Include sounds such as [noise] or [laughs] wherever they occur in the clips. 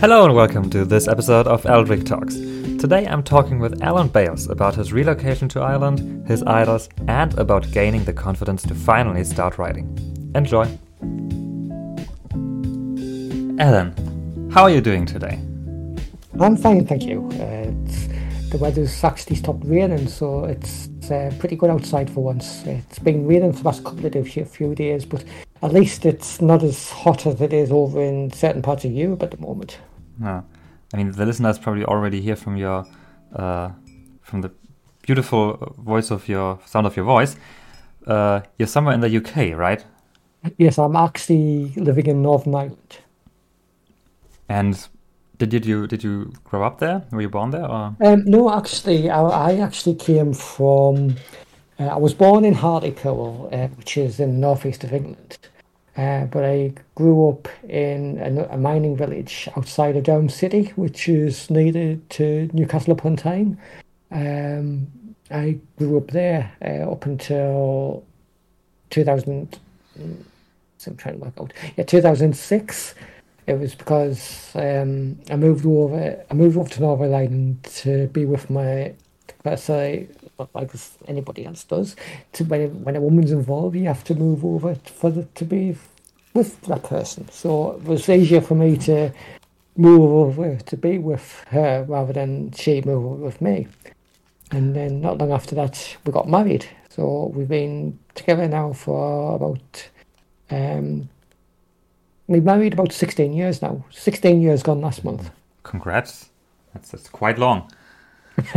Hello and welcome to this episode of Eldric Talks. Today I'm talking with Alan Bayles about his relocation to Ireland, his idols, and about gaining the confidence to finally start writing. Enjoy! Alan, how are you doing today? I'm fine, thank you. Uh, the weather's actually stopped raining, so it's uh, pretty good outside for once. It's been raining for the last couple of few days, but at least it's not as hot as it is over in certain parts of Europe at the moment. No, I mean the listeners probably already hear from your uh, from the beautiful voice of your sound of your voice. Uh, you're somewhere in the UK, right? Yes, I'm actually living in Northern Ireland. And did you, did you did you grow up there? Were you born there? Or? Um, no, actually, I, I, actually came from. Uh, I was born in Hartlepool, uh, which is in the northeast of England, uh, but I grew up in a, a, mining village outside of Down City, which is near to Newcastle upon Tyne. Um, I grew up there uh, up until 2000. So I'm trying to work out. Yeah, 2006 it was because um, I moved over. I moved over to Northern Ireland to be with my. Let's say, like anybody else does, to when when a woman's involved, you have to move over for the, to be with that person. So it was easier for me to move over to be with her rather than she move over with me. And then not long after that, we got married. So we've been together now for about um, we married about 16 years now. 16 years gone last month. Congrats. That's, that's quite long. [laughs]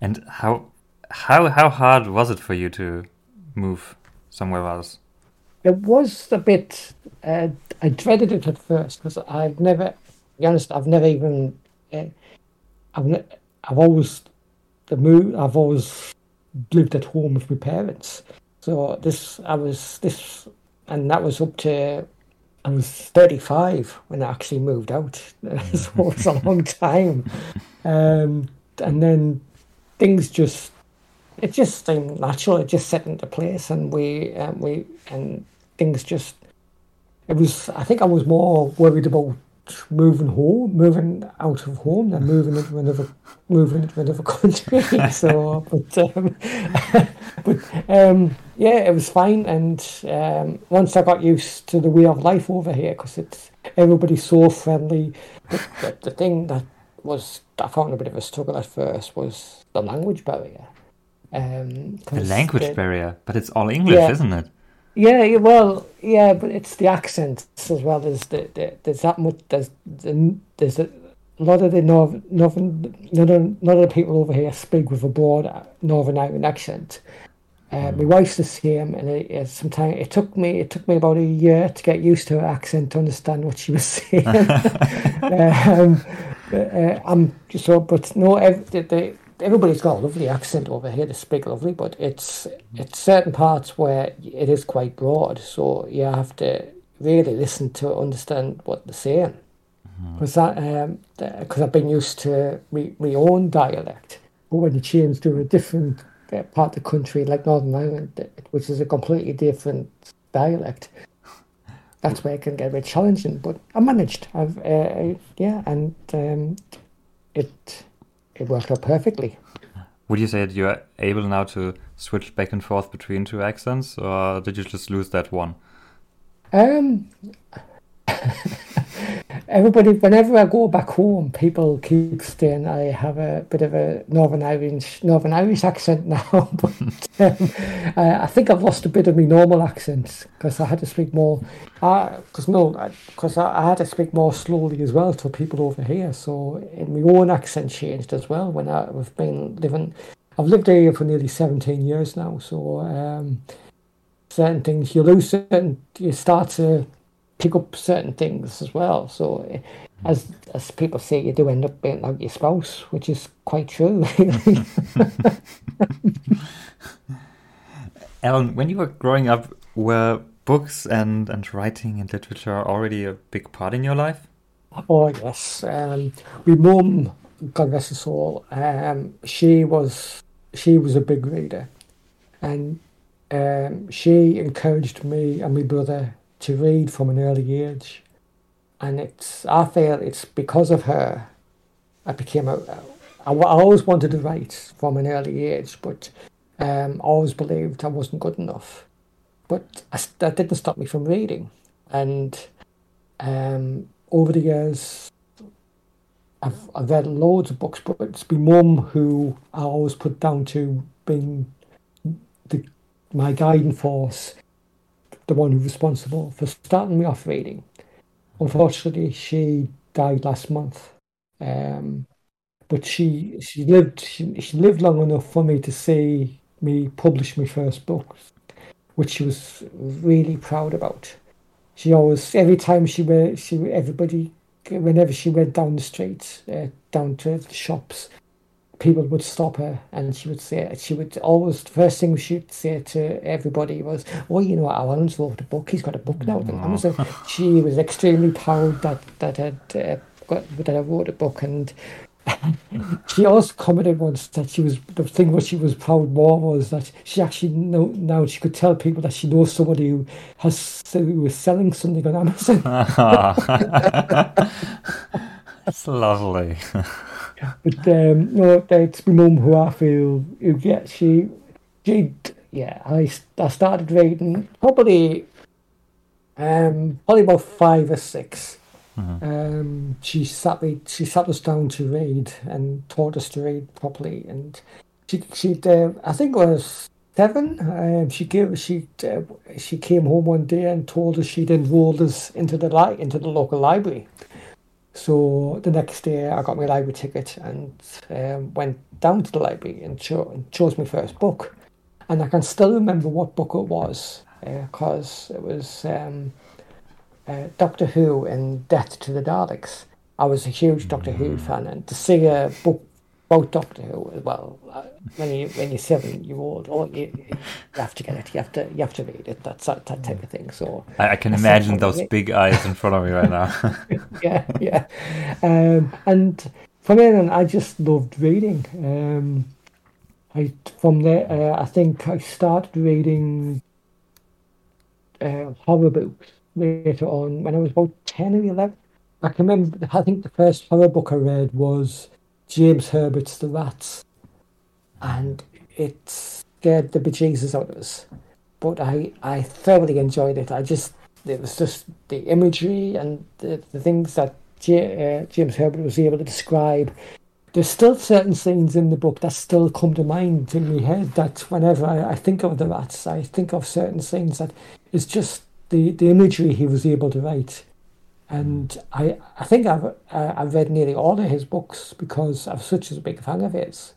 and how how how hard was it for you to move somewhere else? It was a bit. Uh, I dreaded it at first because I've never, be honest, I've never even. Uh, I've ne- I've always the move. I've always lived at home with my parents. So this I was this and that was up to I was 35 when I actually moved out. [laughs] so it was a long time. [laughs] Um, and then things just it just seemed natural. It just set into place, and we um, we and things just. It was. I think I was more worried about moving home, moving out of home, than moving into another, moving into another [laughs] country. so, but um, [laughs] but um, yeah, it was fine. And um, once I got used to the way of life over here, because it's everybody's so friendly. But, the thing that was I found a bit of a struggle at first was the language barrier. Um, the language the, barrier, but it's all English, yeah, isn't it? Yeah, well, yeah, but it's the accents as well. There's the, the there's that much. There's the, there's a lot of the northern northern none of, of the people over here speak with a broad Northern Ireland accent. Uh, my wife's the same, and it, it, sometimes it took me it took me about a year to get used to her accent to understand what she was [laughs] saying. [laughs] um, but, uh, I'm so, but no, every, the, everybody's got a lovely accent over here. They speak lovely, but it's it's certain parts where it is quite broad. So you have to really listen to understand what they're saying. Because mm-hmm. um, I've been used to my, my own dialect, but when you change to a different part of the country, like Northern Ireland, which is a completely different dialect, [laughs] that's where it can get a bit challenging. But I managed. I've uh, yeah, and um, it it worked out perfectly. Would you say that you're able now to switch back and forth between two accents, or did you just lose that one? Um, [laughs] everybody, whenever I go back home, people keep saying I have a bit of a Northern Irish Northern Irish accent now. [laughs] but um, I, I, think I've lost a bit of my normal accent because I had to speak more. Because uh, no, because I, I, had to speak more slowly as well to people over here. So my own accent changed as well when I, I've been living. I've lived here for nearly seventeen years now. So um, certain things you lose, certain you start to pick up certain things as well. So, eh, as as people say, you do end up being like your spouse, which is quite true. [laughs] Alan, when you were growing up, were books and, and writing and literature already a big part in your life? Oh yes, um, my mum, God rest her soul, um, she was she was a big reader, and um, she encouraged me and my brother to read from an early age. and it's I feel it's because of her I became a. I, I always wanted to write from an early age, but um, always believed I wasn't good enough. But I, that didn't stop me from reading, and um, over the years, I've, I've read loads of books, but it's my mum who I always put down to being the my guiding force, the one who's responsible for starting me off reading. Unfortunately, she died last month, um, but she she lived she, she lived long enough for me to see me publish my first book, which she was really proud about. She always every time she went she everybody whenever she went down the street uh, down to the shops people would stop her and she would say she would always the first thing she'd say to everybody was oh you know Alan's wrote a book he's got a book now and so she was extremely proud that that had uh, got, that I wrote a book and [laughs] she also commented once that she was the thing what she was proud more was that she actually know now she could tell people that she knows somebody who has who is selling something on Amazon. [laughs] That's lovely. [laughs] but um, no, it's my mum who I feel who yeah she she yeah I I started reading probably um probably about five or six Mm-hmm. Um, she sat me, she sat us down to read and taught us to read properly. And she she uh, I think it was seven. Um, she gave she uh, she came home one day and told us she'd enrolled us into the li- into the local library. So the next day, I got my library ticket and um, went down to the library and, cho- and chose my first book. And I can still remember what book it was because uh, it was. Um, uh, Doctor Who and Death to the Daleks. I was a huge Doctor Who fan, and to see a book about Doctor Who as well, uh, when you when you're seven year old, oh, you, you have to get it. You have to you have to read it. That's that, that type of thing. So I, I can imagine those big eyes in front of me right now. [laughs] yeah, yeah, um, and from then on, I just loved reading. Um, I from there, uh, I think I started reading uh, horror books later on when I was about 10 or 11. I can remember, I think the first horror book I read was James Herbert's The Rats. And it scared the bejesus out of us. But I, I thoroughly enjoyed it. I just, it was just the imagery and the, the things that J, uh, James Herbert was able to describe. There's still certain scenes in the book that still come to mind in my head that whenever I, I think of the rats, I think of certain scenes that is just the, the imagery he was able to write. And I, I think I've, uh, I've read nearly all of his books because I was such a big fan of his.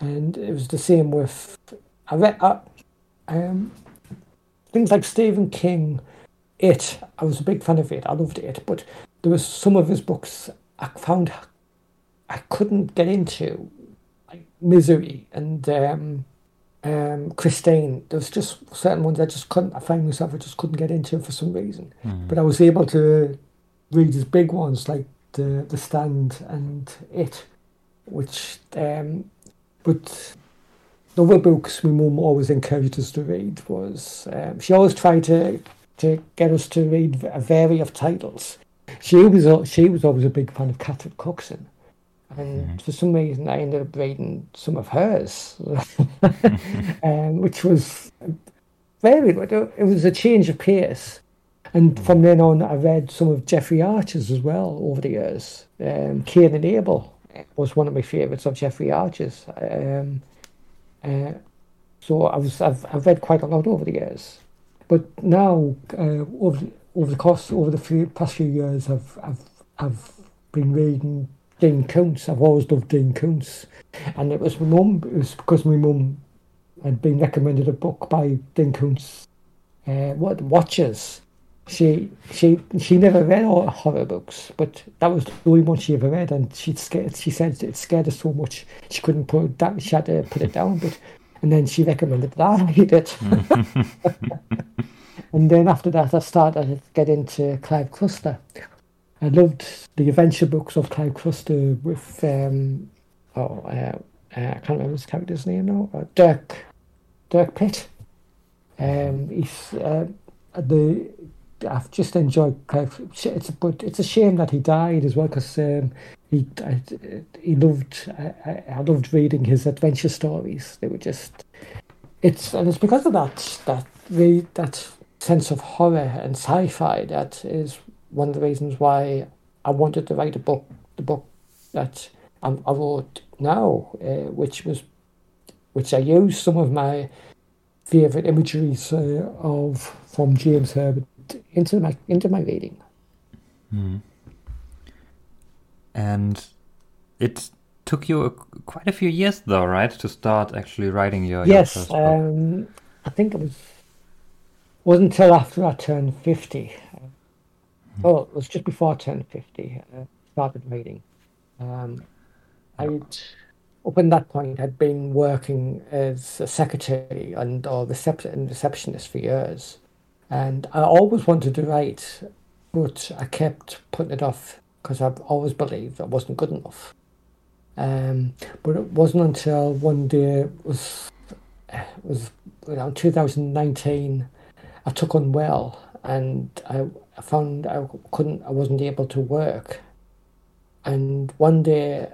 And it was the same with, I read, uh, um, things like Stephen King, It, I was a big fan of it, I loved it, but there was some of his books I found I couldn't get into, like Misery and um, um, Christine. There was just certain ones I just couldn't. I find myself I just couldn't get into for some reason. Mm. But I was able to read these big ones like the the Stand and It, which. Um, but the other books my mum always encouraged us to read was um, she always tried to to get us to read a variety of titles. She was she was always a big fan of Catherine Cookson and mm-hmm. for some reason I ended up reading some of hers, [laughs] [laughs] um, which was very good. It was a change of pace. And from then on, I read some of Jeffrey Archer's as well over the years. Um, Cain and Abel was one of my favourites of Jeffrey Archer's. Um, uh, so I was I've, I've read quite a lot over the years. But now, uh, over, over the course over the few, past few years, I've I've I've been reading Dean Koontz. I've always loved Dean Koontz. And it was my mum, it was because my mum had been recommended a book by Dean Koontz, uh, what Watchers. She she she never read all horror books, but that was the only one she ever read, and she scared. She said it scared her so much she couldn't put it down. She had to put it down, but and then she recommended that I read it. [laughs] and then after that, I started to get into Clive Cussler. I loved the adventure books of Clive Cussler with um, oh uh, uh, I can't remember his character's name now. Uh, Dirk Dirk Pitt. Um, he's uh, the I've just enjoyed. It's but it's a shame that he died as well because um, he he loved. I, I loved reading his adventure stories. They were just. It's and it's because of that that the that sense of horror and sci-fi that is one of the reasons why I wanted to write a book. The book that I, I wrote now, uh, which was which I used some of my favourite imageries uh, of from James Herbert into my into my reading. Mm. And it took you a, quite a few years, though, right, to start actually writing your yes. Your first um, I think it was wasn't until after I turned fifty. Mm. Oh, it was just before I turned fifty. I uh, started reading. Um, I'd up in that point had been working as a secretary and or recep- receptionist for years, and I always wanted to write, but I kept putting it off because I've always believed I wasn't good enough. Um, but it wasn't until one day it was it was around 2019 I took unwell and I, I found I couldn't I wasn't able to work and one day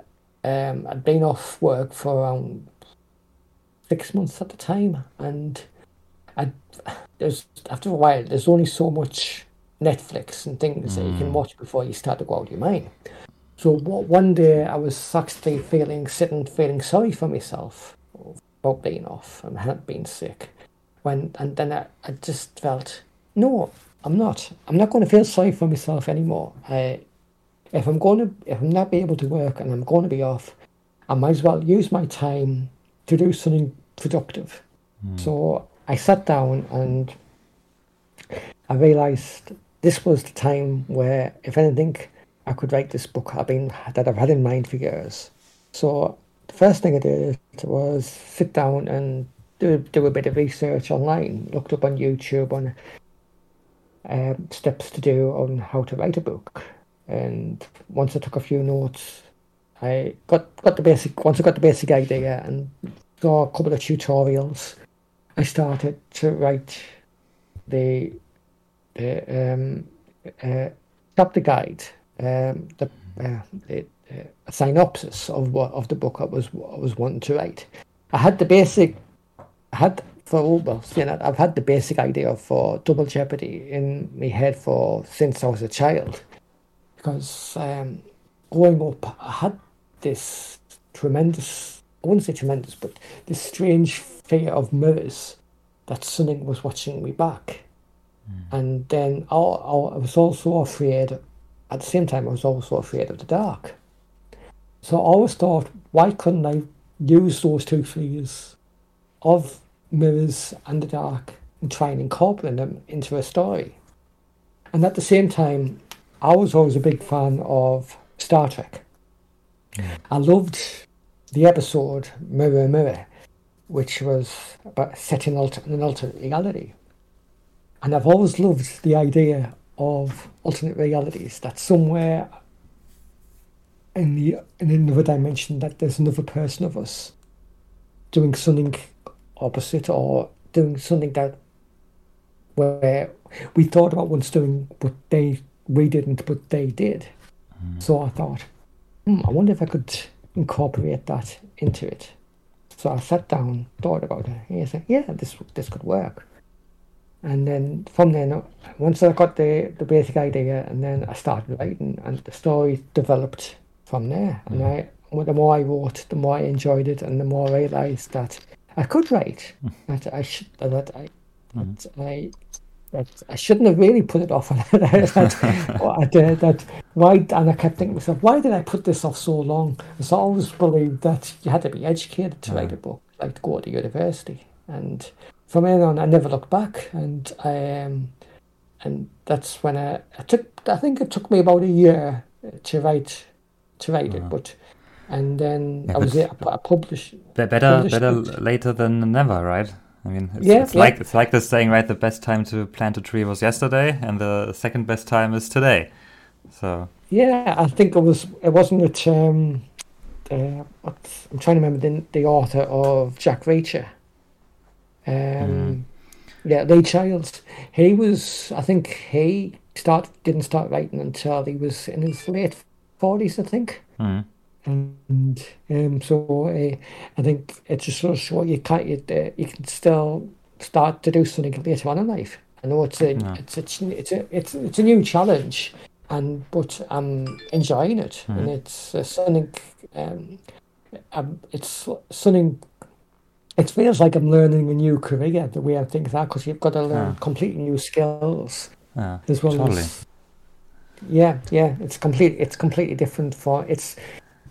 um, I'd been off work for around six months at the time, and I there's after a while there's only so much Netflix and things mm. that you can mm. watch before you start to go out of your mind. So one day I was actually feeling sitting feeling sorry for myself about being off and had been sick. When and then I, I just felt no, I'm not. I'm not going to feel sorry for myself anymore. I if I'm going to, if I'm not be able to work and I'm going to be off, I might as well use my time to do something productive. Mm. So I sat down and I realised this was the time where, if anything, I could write this book I've been that I've had in mind for years. So the first thing I did was sit down and do do a bit of research online. Looked up on YouTube on um, steps to do on how to write a book. And once I took a few notes, I got got the basic. Once I got the basic idea and saw a couple of tutorials, I started to write the the um, uh, chapter guide, um, the, uh, the uh, synopsis of what of the book I was I was wanting to write. I had the basic, I had for well, you know, I've had the basic idea for Double Jeopardy in my head for since I was a child because um, growing up, I had this tremendous, I wouldn't say tremendous, but this strange fear of mirrors that something was watching me back. Mm. And then I, I was also afraid, at the same time, I was also afraid of the dark. So I always thought, why couldn't I use those two fears of mirrors and the dark and try and incorporate them into a story? And at the same time, I was always a big fan of Star Trek. Mm. I loved the episode Mirror Mirror, which was about set in, an alternate reality. And I've always loved the idea of alternate realities, that somewhere in the in another dimension that there's another person of us doing something opposite or doing something that where we thought about once doing but they we didn't, but they did. Mm. So I thought, hmm, I wonder if I could incorporate that into it. So I sat down, thought about it, and I said, yeah, this this could work. And then from then, once I got the, the basic idea, and then I started writing, and the story developed from there. Mm. And I, the more I wrote, the more I enjoyed it, and the more I realised that I could write. Mm. that I should, that I, mm. that I that I shouldn't have really put it off. that, [laughs] [laughs] I did that. Why? And I kept thinking to myself, why did I put this off so long? Because I always believed that you had to be educated to write a book, like to go to university. And from then on, I never looked back. And I, um, and that's when I, I took. I think it took me about a year to write, to write it, but. And then yeah, I was there. I published. Better, published better it. later than never, right? I mean, it's, yeah, it's yeah. like it's like this saying, right? The best time to plant a tree was yesterday, and the second best time is today. So yeah, I think it was. It wasn't it. Um, uh, I'm trying to remember the, the author of Jack Reacher. Um, mm. yeah, Lee Childs. He was, I think, he start didn't start writing until he was in his late forties, I think. Mm. And um, so uh, I think it's just sort of show you can't you, uh, you can still start to do something later on in life. I know it's a Yeah. it's it's it's a it's it's a new challenge, and but I'm enjoying it, and it's uh, something. Um, um, it's something. It feels like I'm learning a new career the way I think that because you've got to learn Yeah. completely new skills Yeah, as well totally. as yeah yeah it's complete it's completely different for it's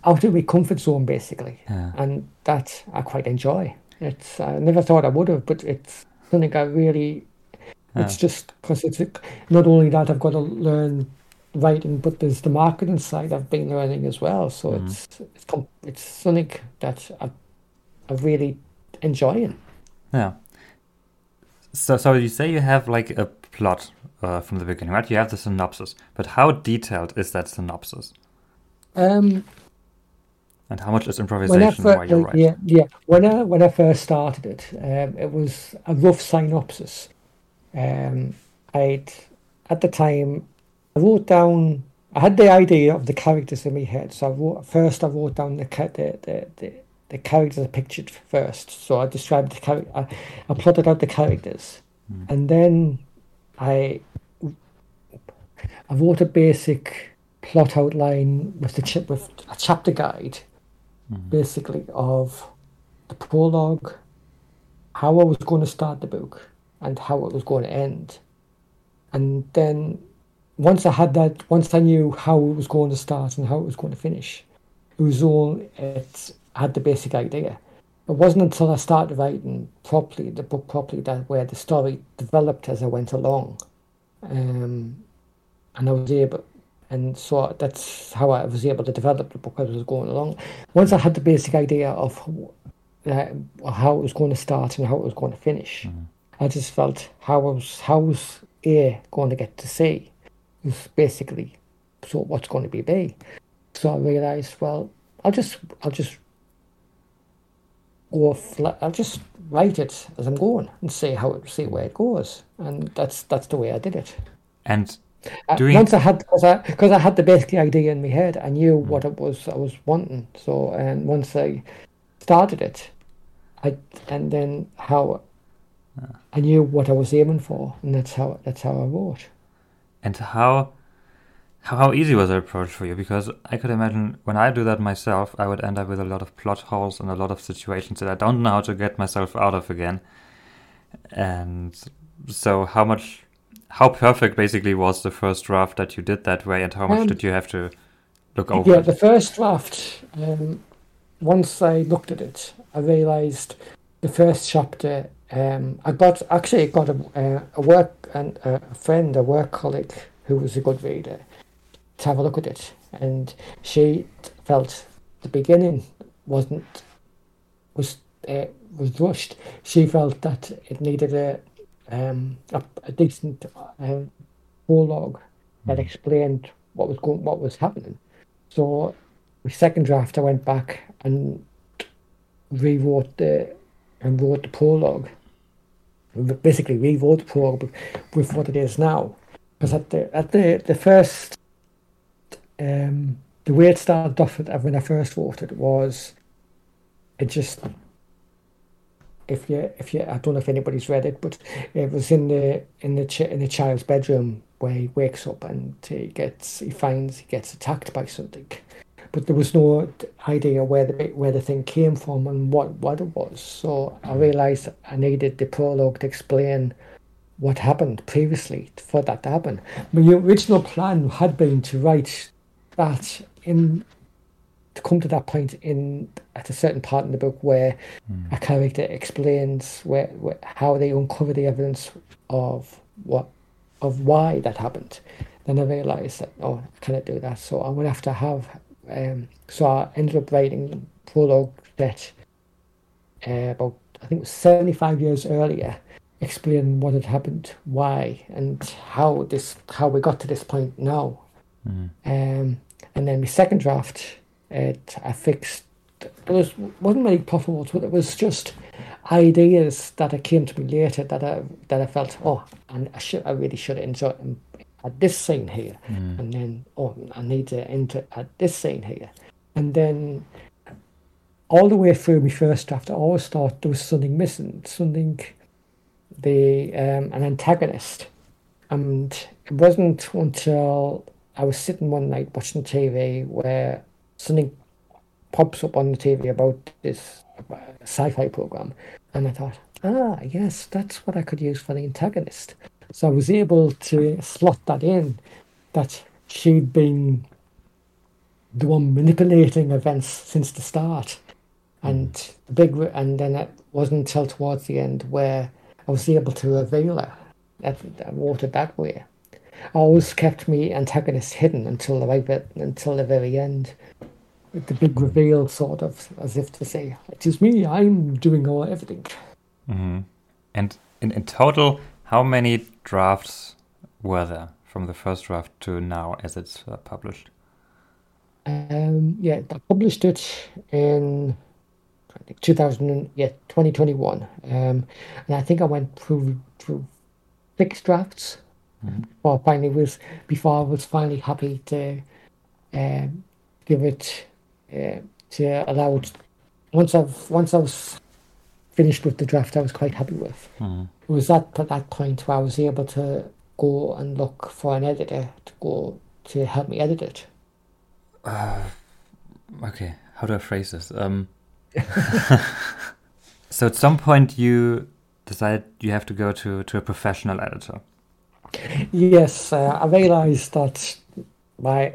out of my comfort zone basically Yeah. and that I quite enjoy it's I never thought I would have but it's something I really it's just because it's not only that I've got to learn writing but there's the marketing side I've been learning as well so Mm. it's it's it's something that I, I really enjoying Yeah. So, so you say you have like a plot uh, from the beginning, right? You have the synopsis, but how detailed is that synopsis, um and how much is When I improvisation fir- while you uh, write? yeah, yeah. When I when I first started it, um, it was a rough synopsis. Um, I'd at the time I wrote down. I had the idea of the characters in my head, so I wrote first. I wrote down the the the, the, the characters I pictured first. So I described the character. I, I plotted out the characters, and then I I wrote a basic plot outline with the chip with a chapter guide basically of the prologue, how I was going to start the book, and how it was going to end. And then once I had that, once I knew how it was going to start and how it was going to finish, it was all it had the basic idea. It wasn't until I started writing properly the book properly that where the story developed as I went along, um, and I was able and so that's how I was able to develop the book as I was going along. Once I had the basic idea of uh, how it was going to start and how it was going to finish, I just felt how was how was A going to get to C was basically so what's going to be B. So I realised, well, I'll just I'll just go flat, I'll just write it as I'm going and see how it see where it goes, and that's that's the way I did it. And Uh, Doing- once I had because I because I had the basic idea in my head, I knew hmm. what it was I was wanting. So and once I started it, I and then how ah. I knew what I was aiming for, and that's how that's how I wrote. and how how how easy was the approach for you? Because I could imagine when I do that myself, I would end up with a lot of plot holes and a lot of situations that I don't know how to get myself out of again. And so, how much, how perfect basically was the first draft that you did that way, and how much Um, did you have to look over? Yeah, it? the first draft. Um, once I looked at it, I realised the first chapter. Um, I got actually got a, uh, a work and a friend, a work colleague who was a good reader, to have a look at it, and she felt the beginning wasn't was uh, was rushed. She felt that it needed a um, a, a decent uh, prologue that explained what was going, what was happening. So, the second draft, I went back and rewrote the and wrote the prologue. Basically, rewrote the prologue with what it is now. Because at the at the the first, um, the way it started off when I first wrote it was, it just. If you, if you, I don't know if anybody's read it, but it was in the in the ch- in the child's bedroom where he wakes up and he gets he finds he gets attacked by something, but there was no idea where the where the thing came from and what what it was. So I realised I needed the prologue to explain what happened previously for that to happen. My original plan had been to write that in to come to that point in at a certain part in the book where a character explains where, where how they uncover the evidence of what of why that happened. Then I realised that oh I cannot do that, so I'm gonna have to have um, so I ended up writing prologue that uh, about I think it was 75 years earlier, explaining what had happened, why, and how this how we got to this point now. Um, and then my second draft, it I fixed. It was wasn't really profitable, but it was just ideas that came to me later that I that I felt oh and I should I really should enjoy at this scene here Mm. and then oh I need to enter at this scene here and then all the way through my first draft I always thought there was something missing something the um, an antagonist and it wasn't until I was sitting one night watching TV where something pops up on the TV about this uh, sci-fi program, and I thought, ah, yes, that's what I could use for the antagonist. So I was able to slot that in, that she'd been the one manipulating events since the start, and the big, and then it wasn't until towards the end where I was able to reveal her. That I wrote it that way. I always kept me antagonist hidden until the right bit, until the very end. With the big reveal, sort of, as if to say, "It is me. I'm doing all everything." hmm And in, in total, how many drafts were there from the first draft to now as it's uh, published? Um, yeah, I published it in I think 2000, yeah, 2021. Um, and I think I went through through six drafts. Before I finally was before I was finally happy to um, give it to allow it. Once I've once I was finished with the draft, I was quite happy with. Mhm. It was at that point where I was able to go and look for an editor to go to help me edit it. Okay, how do I phrase this? Um, [laughs] so at some point you decide you have to go to, to a professional editor. Yes, uh, I realised that my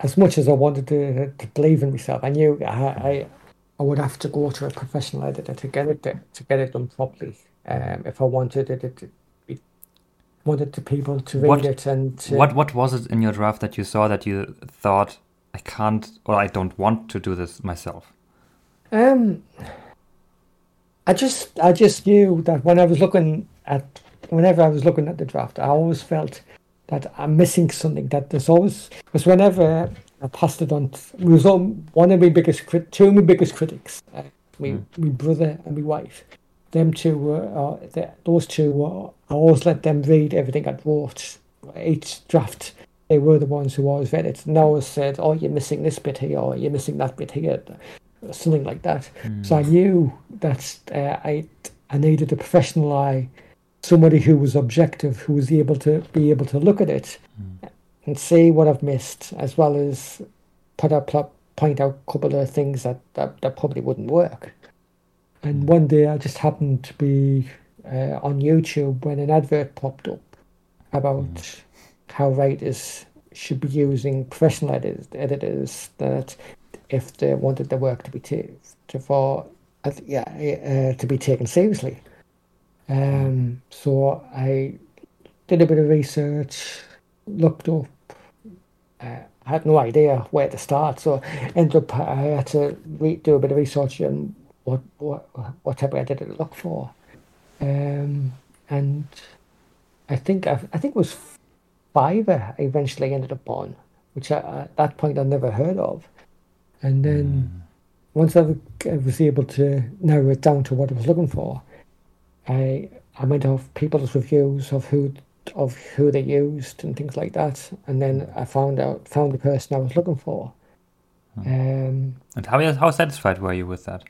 as much as I wanted to, to believe in myself, I knew I, I I would have to go to a professional editor to get it to get it done properly. Um, if I wanted it, to be, wanted the people to read What- it and to, What what was it in your draft that you saw that you thought I can't or I don't want to do this myself? Um, I just I just knew that when I was looking at whenever I was looking at the draft, I always felt that I'm missing something. That there's always because whenever I passed it on, it was on one of my biggest crit, two of my biggest critics, uh, me Mm. my brother and my wife. Them two were uh, those two were. I always let them read everything I'd wrote. Each draft, they were the ones who always read it. And I always said, "Oh, you're missing this bit here, or you're missing that bit here." something like that. So I knew that uh, I I needed a professional eye, somebody who was objective, who was able to be able to look at it and see what I've missed, as well as put up point out a couple of things that, that, that probably wouldn't work. And one day I just happened to be uh, on YouTube when an advert popped up about how writers should be using professional editors, editors that if they wanted their work to be to for uh, yeah uh, to be taken seriously. Um, so I did a bit of research, looked up. Uh, I had no idea where to start, so ended up I had to re- do a bit of research on what what what type of editor to look for, um, and I think I, I think it was Fiverr. I eventually ended up on, which I, at that point I never heard of, and then once I was able to narrow it down to what I was looking for, I I went off people's reviews of who of who they used and things like that, and then I found out found the person I was looking for. Um, And how how satisfied were you with that?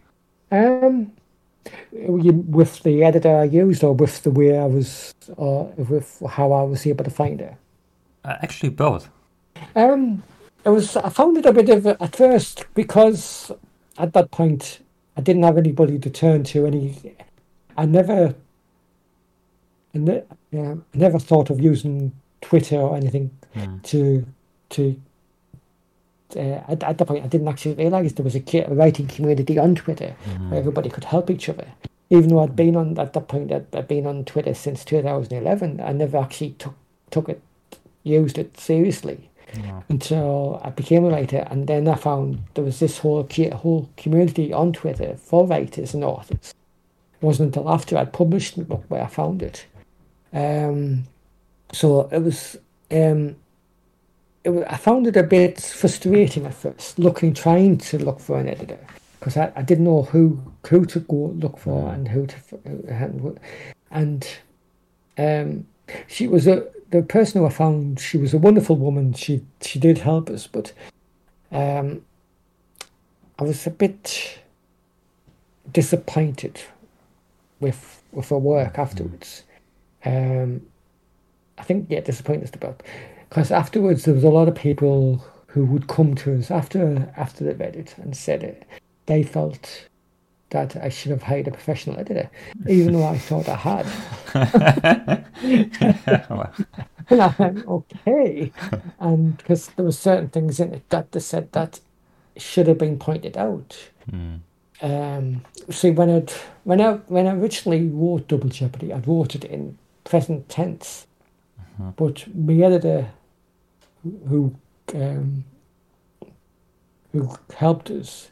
um, with the editor I used, or with the way I was, or with how I was able to find it. Uh, actually, both. Um, it was. I found it a bit of at first because at that point I didn't have anybody to turn to. Any, I never, I, ne- yeah, I never thought of using Twitter or anything Mm. to to. Uh, at, at that point, I didn't actually realize there was a, writing community on Twitter where everybody could help each other. Even though I'd been on at that point, I'd, I'd been on Twitter since 2011. I never actually took took it, used it seriously No. until I became a writer, and then I found there was this whole whole community on Twitter for writers and authors. It wasn't until after I'd published the book where I found it. Um, so it was. Um, it was, I found it a bit frustrating at first, looking, trying to look for an editor, because I, I didn't know who who to go look for and who to and um, she was a the person who I found. She was a wonderful woman. She she did help us, but um, I was a bit disappointed with with her work afterwards. Um, I think yeah, disappointed is the best because afterwards there was a lot of people who would come to us after after they read it and said it. They felt that I should have hired a professional editor, even though I thought I had. [laughs] and I went, okay. And because there were certain things in it that they said that should have been pointed out. Mm. Um, see, when I when I when I originally wrote Double Jeopardy, I'd wrote it in present tense, uh-huh. but my editor, who um, who helped us,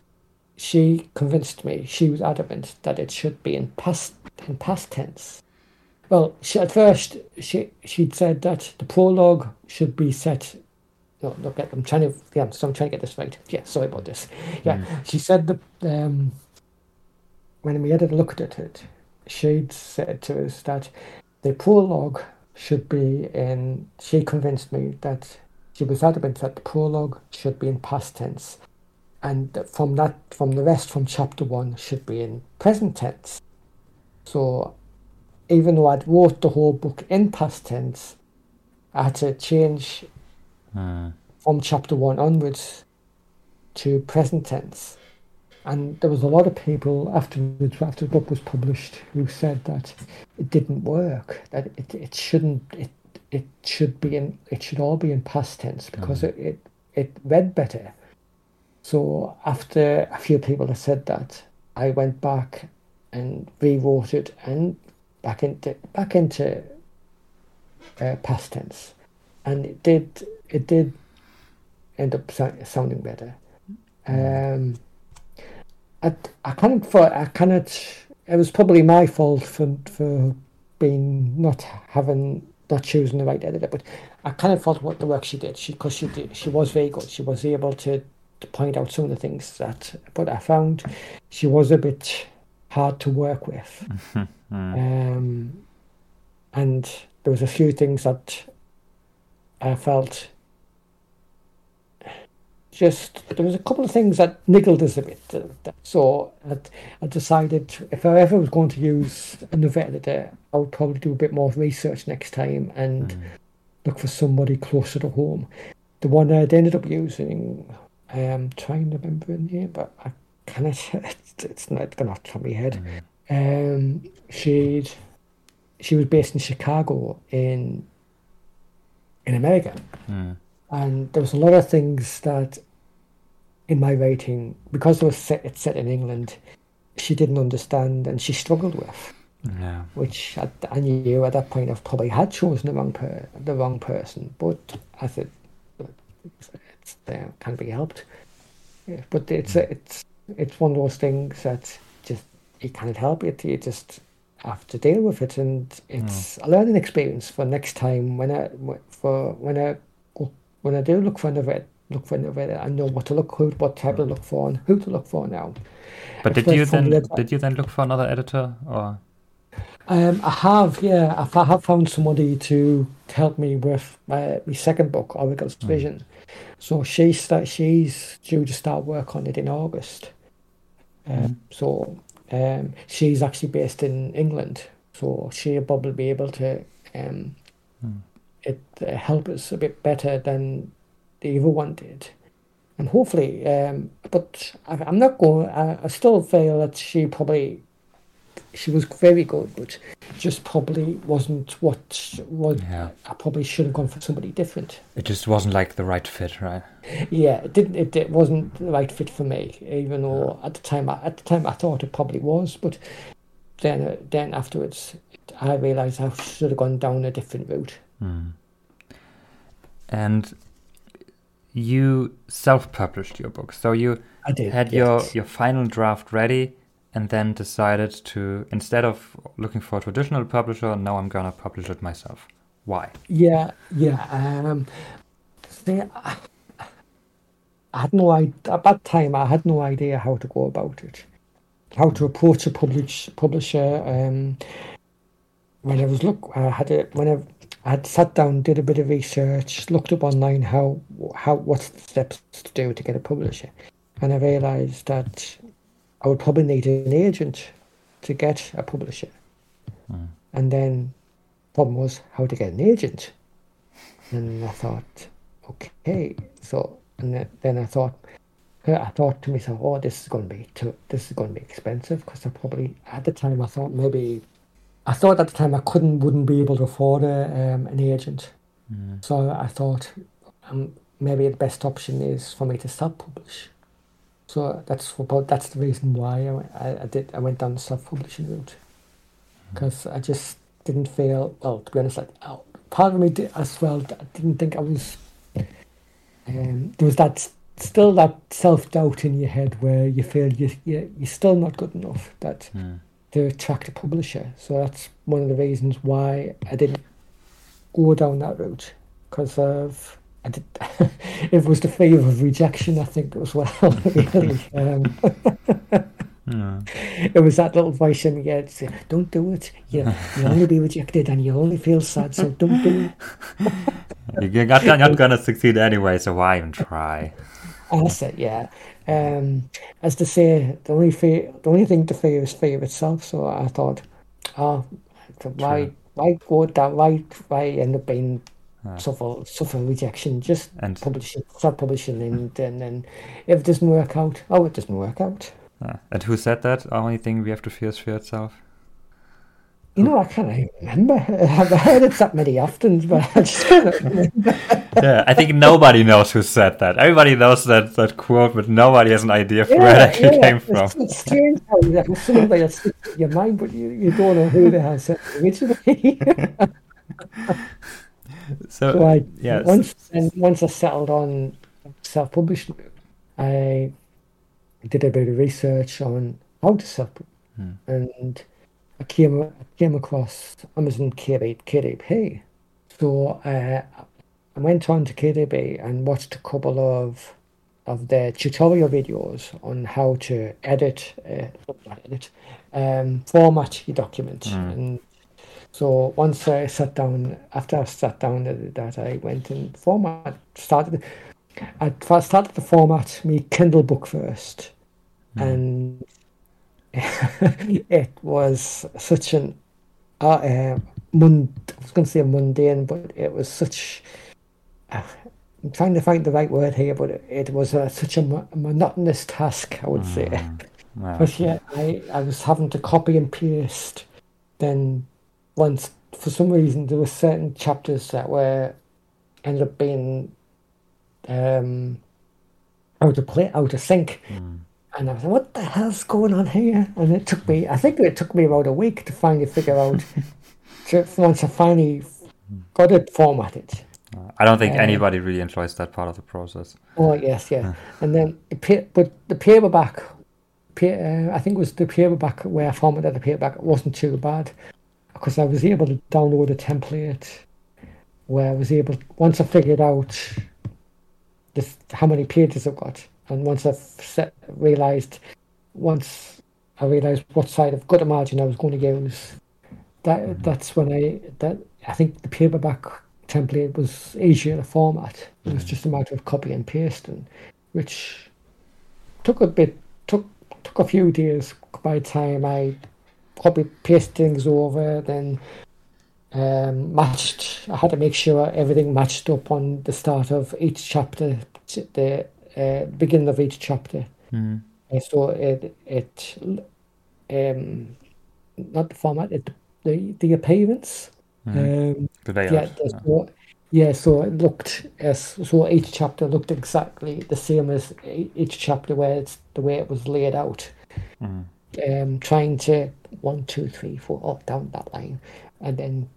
she convinced me. She was adamant that it should be in past in past tense. Well, she, at first she she'd said that the prologue should be set. No, look at I'm trying to yeah, so I'm trying to get this right. Yeah, sorry about this. Yeah, mm. she said that um, when we had a look at it, she'd said to us that the prologue should be in. She convinced me that she was adamant that the prologue should be in past tense, and from that, from the rest from chapter one should be in present tense. So, even though I'd wrote the whole book in past tense, I had to change uh. from chapter one onwards to present tense. And there was a lot of people after the book was published, who said that it didn't work, that it, it shouldn't, it it should be in it should all be in past tense because mm. it, it it read better. So after a few people had said that, I went back and rewrote it and back into back into uh, past tense, and it did it did end up sounding better. Um, I I kind of thought I kind of it was probably my fault for for being not having not choosing the right editor. But I kind of thought what the work she did, she because she did, she was very good. She was able to, to point out some of the things that, but I found she was a bit hard to work with. [laughs] um, and there was a few things that I felt just there was a couple of things that niggled us a bit. So I decided if I ever was going to use another editor, I would probably do a bit more research next time and mm. look for somebody closer to home. The one I'd ended up using, I'm trying to remember the name, but I of [laughs] it's, it's not going off the top of my head. Mm. Um, she'd she was based in Chicago in in America. Mm. And there was a lot of things that in my writing, because it was set, it's set in England, she didn't understand and she struggled with. Yeah. Which I, I, knew at that point I probably had chosen the wrong per, the wrong person, but as it it's, uh, can be helped. Yeah, but it's mm. it's it's one of those things that just you can't help it. You just have to deal with it, and it's mm. a learning experience for next time when I for when I when I do look for another look for another, I know what to look who, what type to look for, and who to look for now. But did you then did you then look for another editor or? Um, I have, yeah. I have found somebody to help me with my, my second book, Oracle's mm. Vision. So she start, she's due to start work on it in August. Um, mm. So um, she's actually based in England, so she'll probably be able to um, mm. it uh, help us a bit better than the other one did. And hopefully, um, but I, am not going. I, I, still feel that she probably she was very good, but just probably wasn't what what yeah. I probably should have gone for somebody different. It just wasn't like the right fit, right? Yeah, it didn't. It, it wasn't the right fit for me, even though at the time I, at the time I thought it probably was, but then uh, then afterwards I realised I should have gone down a different route. Mm. And you self-published your book. So you did, had yes. your your final draft ready and then decided to instead of looking for a traditional publisher, now I'm gonna publish it myself. Why? Yeah, yeah. Um, I, I had no idea at that time. I had no idea how to go about it, how to approach a publish, publisher. Um, when I was look, I had it when I, I had sat down, did a bit of research, looked up online how how what's the steps to do to get a publisher, and I realised that I would probably need an agent to get a publisher, Mm. and then problem was how to get an agent, and I thought, okay, so and then- then I thought. I thought to myself, "Oh, this is going to be too, this is going to be expensive." Because I probably at the time I thought maybe I thought at the time I couldn't wouldn't be able to afford a, um, an agent. Mm. So I thought um, maybe the best option is for me to self publish. So that's about that's the reason why I, went- I, did I went down the self publishing route because I just didn't feel well to be honest. Like, oh, part of me did, as well I didn't think I was. Um, there was that still that self doubt in your head where you feel you, you you're still not good enough. That Mm. To attract a publisher. So that's one of the reasons why I didn't go down that route because of I did. [laughs] it was the fear of rejection. I think as well. [laughs] Really, um, Mm. [laughs] it was that little voice in my head saying, "Don't do it. You you'll only be rejected, and you'll only feel sad. So don't do it." You're not, not gonna succeed anyway, so why even try? And I said, "Yeah." Um, as to say, the only fear, the only thing to fear is fear itself. So I thought, oh, why, True. why go down? Why, why end up being Yeah. suffer suffer rejection? Just And publish it, start publishing, and and then if it doesn't work out, oh, it doesn't work out. uh, and who said that? The Only thing we have to fear is fear itself. You know, I can't remember. [laughs] I've heard it that many often, but I just can't remember. [laughs] yeah, I think nobody knows who said that. Everybody knows that that quote, but nobody has an idea of where it actually came from. It's, it's strange how that was something that sticks in your mind, but you, you don't know who they have said it originally. [laughs] So, so I yeah, once and once I settled on self-publishing, I did a bit of research on how to self, Hmm. and I came I came across Amazon KD, KDP. So uh, I went on to KDP and watched a couple of of their tutorial videos on how to edit, uh, edit, um, format your document. Mm. And so once I sat down, after I sat down that, I went and format started. I first started to format my Kindle book first, and it was such an uh, uh, mun- I was going to say mundane, but it was such. Uh, I'm trying to find the right word here, but it, it was uh, such a mo- monotonous task, I would say. Mm, yeah. Yeah, I, I was having to copy and paste. Then once, for some reason, there were certain chapters that were ended up being um, out of play, out of sync. Mm. And I was like, what the hell's going on here? And it took me, I think it took me about a week to finally figure out, [laughs] to, once I finally got it formatted. I don't think Uh, anybody really enjoys that part of the process. Oh, yes, yeah. And then, the but the paperback, pa- uh, I think it was the paperback where I formatted the paperback, it wasn't too bad because I was able to download a template where I was able, once I figured out this, how many pages I've got, and once I've set, realized, once I realized what side of gutter margin I was going to use, that that's when I, that I think the paperback template was easier to format. It was just a matter of copy and pasting, which took a bit took took a few days by the time I copy paste things over, then um, matched. I had to make sure everything matched up on the start of each chapter, the beginning of each chapter. Mm. So it it um not the format, it the the appearance. Mhm. Um, The yeah, so, yeah, so it looked as so each chapter looked exactly the same as each chapter where it's the way it was laid out. Mhm. Um, trying to one, two, three, four, oh, down that line, and then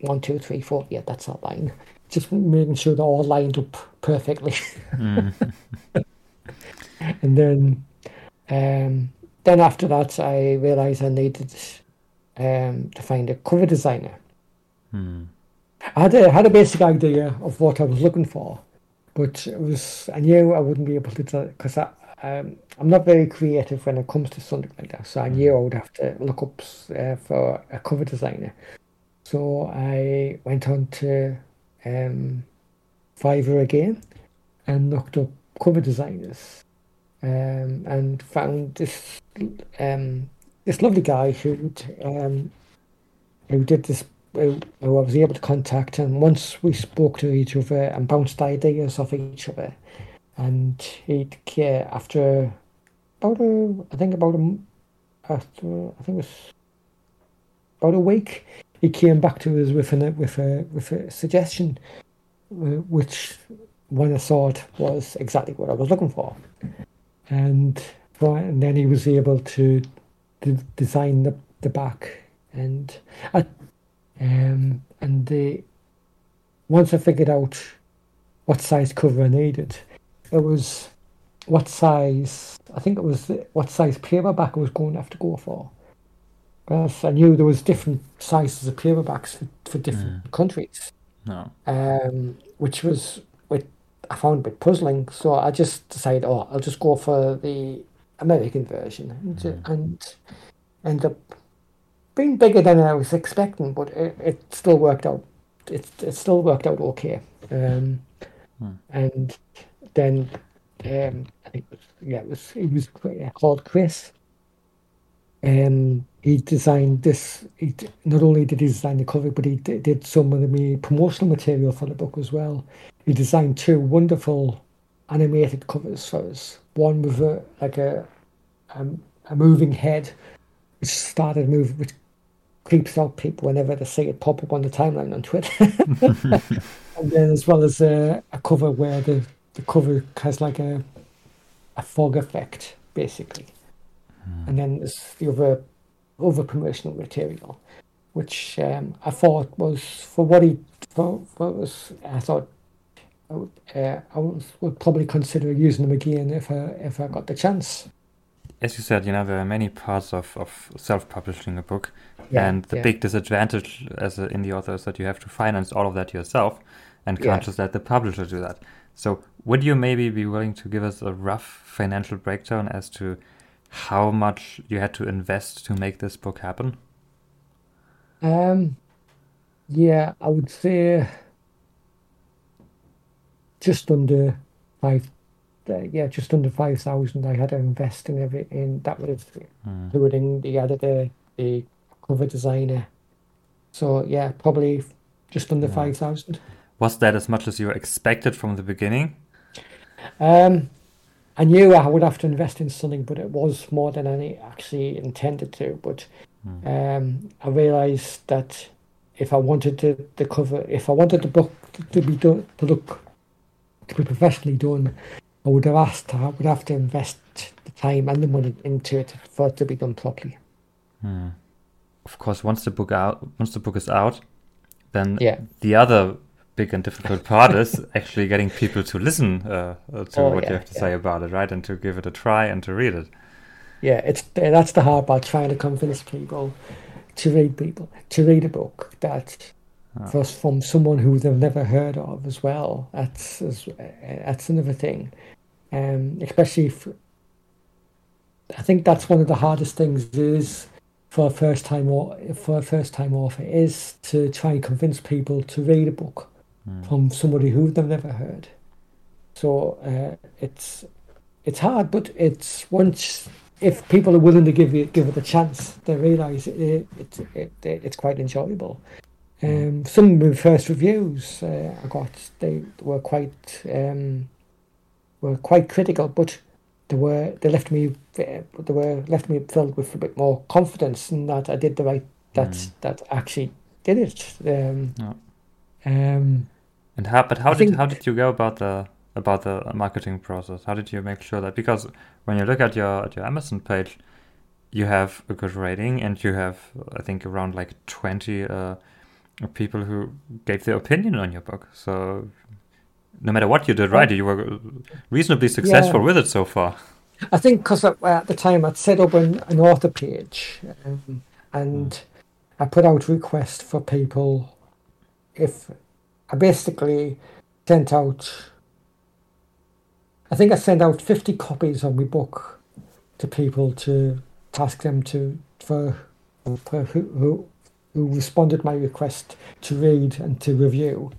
one, two, three, four. Yeah, that's that line. Just making sure they're all lined up perfectly, Mm. [laughs] and then, um, then after that, I realized I needed um to find a cover designer. Mm. I had a, had a basic idea of what I was looking for, but it was I knew I wouldn't be able to do because I um, I'm not very creative when it comes to something like that. So I knew I would have to look up uh, for a cover designer. So I went on to um, Fiverr again and looked up cover designers um, and found this um, this lovely guy who um, who did this who, who I was able to contact and once we spoke to each other and bounced ideas off each other and he'd care after about a I think about a after I think it was about a week he came back to us with a with a with a suggestion uh, which when I thought was exactly what I was looking for and and then he was able to, design the, the back and I, um, and the once I figured out what size cover I needed, it was what size I think it was what size paperback I was going to have to go for. Because I knew there was different sizes of paperbacks for, for different mm. countries. No. Um, which was which I found a bit puzzling. So I just decided, oh, I'll just go for the American version, and, mm. and end up being bigger than I was expecting, but it, it still worked out. It it still worked out okay. Um, hmm. And then um, I think it was, yeah, it was he was called Chris. Um, he designed this. He not only did he design the cover, but he did, did some of the promotional material for the book as well. He designed two wonderful animated covers for us. One with a like a a, a moving head, which started moving, which creeps out people whenever they see it pop up on the timeline on Twitter. [laughs] and then as well as a, a, cover where the, the cover has like a a fog effect, basically. Mm. And then there's the other other promotional material, which um, I thought was for what he for what was I thought I would, uh, I would probably consider using them again if I if I got the chance as you said, you know, there are many parts of, of self-publishing a book, yeah, and the yeah. big disadvantage as in the author is that you have to finance all of that yourself, and can't Yeah. just let the publisher do that. So, would you maybe be willing to give us a rough financial breakdown as to how much you had to invest to make this book happen? Um, yeah, I would say just under five. Uh, yeah, just under five thousand. I had to invest in everything. That was Hmm. including the editor, the the cover designer. So yeah, probably just under Yeah. five thousand. Was that as much as you expected from the beginning? Um, I knew I would have to invest in something, but it was more than I actually intended to. But Hmm. um, I realised that if I wanted to the cover, if I wanted the book to be done to look to be professionally done, I would have asked. I would have to invest the time and the money into it for it to be done properly. Hmm. Of course, once the book out, once the book is out, then Yeah. the other big and difficult part is actually getting people to listen uh, uh, to Oh, what you have to yeah. say about it, right? And to give it a try and to read it. Yeah, it's that's the hard part. Trying to convince people to read people to read a book that for, from someone who they've never heard of as well. That's uh, that's another thing. Um, especially if I think that's one of the hardest things is for a first time or for a first time author is to try and convince people to read a book Hmm. from somebody who they've never heard. So uh, it's it's hard, but it's once if people are willing to give it give it a chance, they realise it, it, it, it it's quite enjoyable. Um, some of the first reviews uh, I got they were quite um, were quite critical, but they were they left me uh, they were left me filled with a bit more confidence in that I did the right that Mm. that actually did it. Um, Yeah. um, And how? But how I did think- how did you go about the about the marketing process? How did you make sure that because when you look at your at your Amazon page, you have a good rating and you have I think around like twenty uh, people who gave their opinion on your book. So no matter what you did right, you were reasonably successful with it so far. I think because at the time I'd set up an, an author page um, and I put out requests for people if I basically sent out I think I sent out 50 copies of my book to people to ask them to for, for who, who who responded my request to read and to review.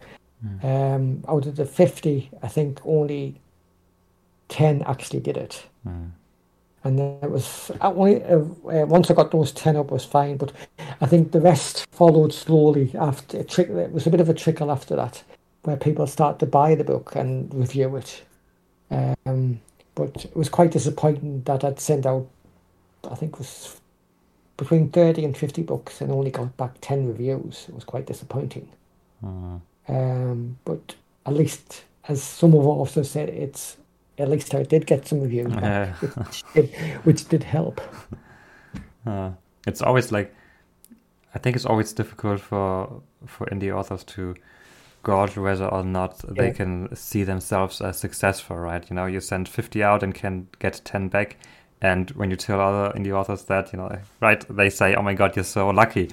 Mm. Um, out of the 50, I think only 10 actually did it. Mm. And then it was only, uh, once I got those 10 up was fine, but I think the rest followed slowly after. It, it was a bit of a trickle after that, where people started to buy the book and review it. Um, but it was quite disappointing that I'd sent out, I think it was between 30 and 50 books and only got back 10 reviews. It was quite disappointing. Mm. Um, but at least, as some of also said, it's at least I did get some reviews, back, which, did, which did help. [laughs] Uh, it's always like, I think it's always difficult for for indie authors to gauge whether or not yeah. they can see themselves as successful, right? You know, you send 50 out and can get 10 back and when you tell other indie authors that, you know, right, they say, "Oh my God, you're so lucky."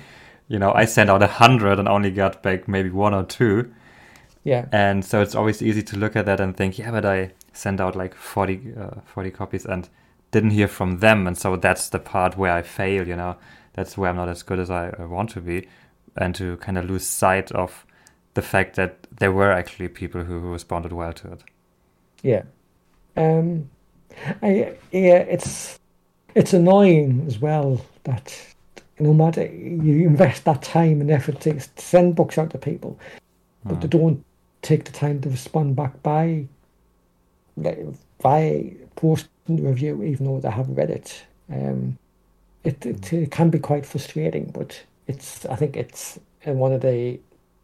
You know, I sent out a hundred and only got back maybe one or two. Yeah. And so it's always easy to look at that and think, yeah, but I sent out like 40, uh, 40 copies and didn't hear from them, and so that's the part where I fail. You know, that's where I'm not as good as I want to be, and to kind of lose sight of the fact that there were actually people who, who responded well to it. Yeah. Um, I, yeah, it's it's annoying as well that no matter you invest that time and effort to send books out to people, mm. but they hmm. don't take the time to respond back by by posting the review, even though they haven't read it. Um, it, it, it can be quite frustrating, but it's I think it's one of the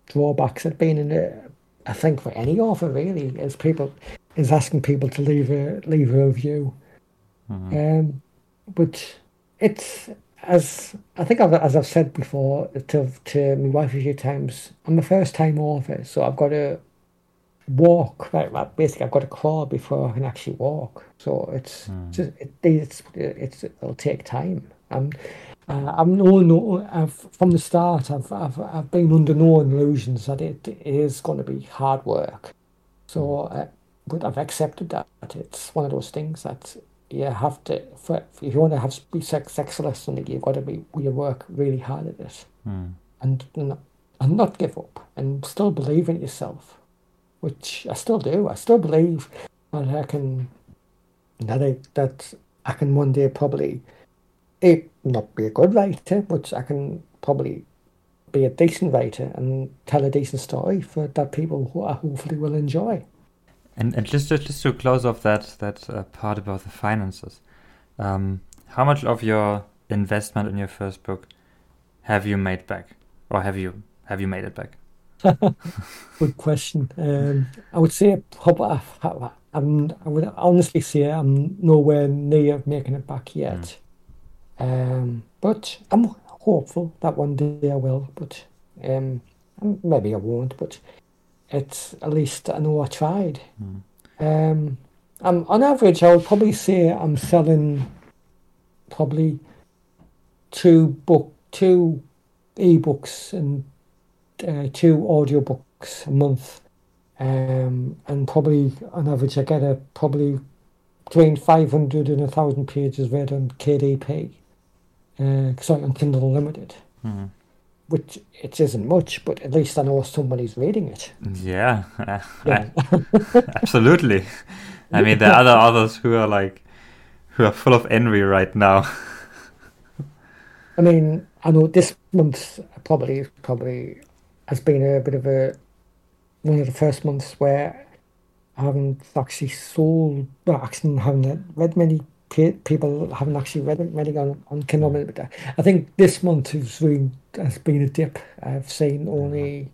drawbacks of being in a I think for any author really is people is asking people to leave a leave a review. Mm-hmm. Um, but it's as I think I've, as I've said before to to my wife a few times. I'm a first time author, so I've got to walk. Right, basically, I've got to crawl before I can actually walk. So it's mm. just it, it's it's it'll take time. I'm uh, I'm no, no I've, from the start. I've, I've I've been under no illusions that it, it is going to be hard work. So uh, but I've accepted that. It's one of those things that you have to, for, if you want to have be success in it, you've got to be you work really hard at it, mm. and and not give up, and still believe in yourself, which I still do. I still believe that I can that I that I can one day probably, it not be a good writer, but I can probably be a decent writer and tell a decent story for that people who I hopefully will enjoy. And, and just to, just to close off that that uh, part about the finances, um, how much of your investment in your first book have you made back, or have you have you made it back? [laughs] Good question. Um, I would say probably I'm, I would honestly say I'm nowhere near making it back yet. Mm. Um, but I'm hopeful that one day I will. But um, maybe I won't. But it's at least I know I tried. Mm. Um, I'm, on average, I would probably say I'm selling probably two book, two ebooks and uh, two audiobooks a month, um, and probably on average I get a probably between five hundred and a thousand pages read on KDP, uh, sorry on Kindle Unlimited. Mm which it isn't much, but at least I know somebody's reading it. Yeah, [laughs] yeah. [laughs] absolutely. I mean, there are other [laughs] authors who are like, who are full of envy right now. I mean, I know this month probably probably has been a bit of a one of the first months where I haven't actually sold, well, actually haven't read many people haven't actually read it on, on Kindle. But uh, I think this month has, really, has been a dip. I've seen only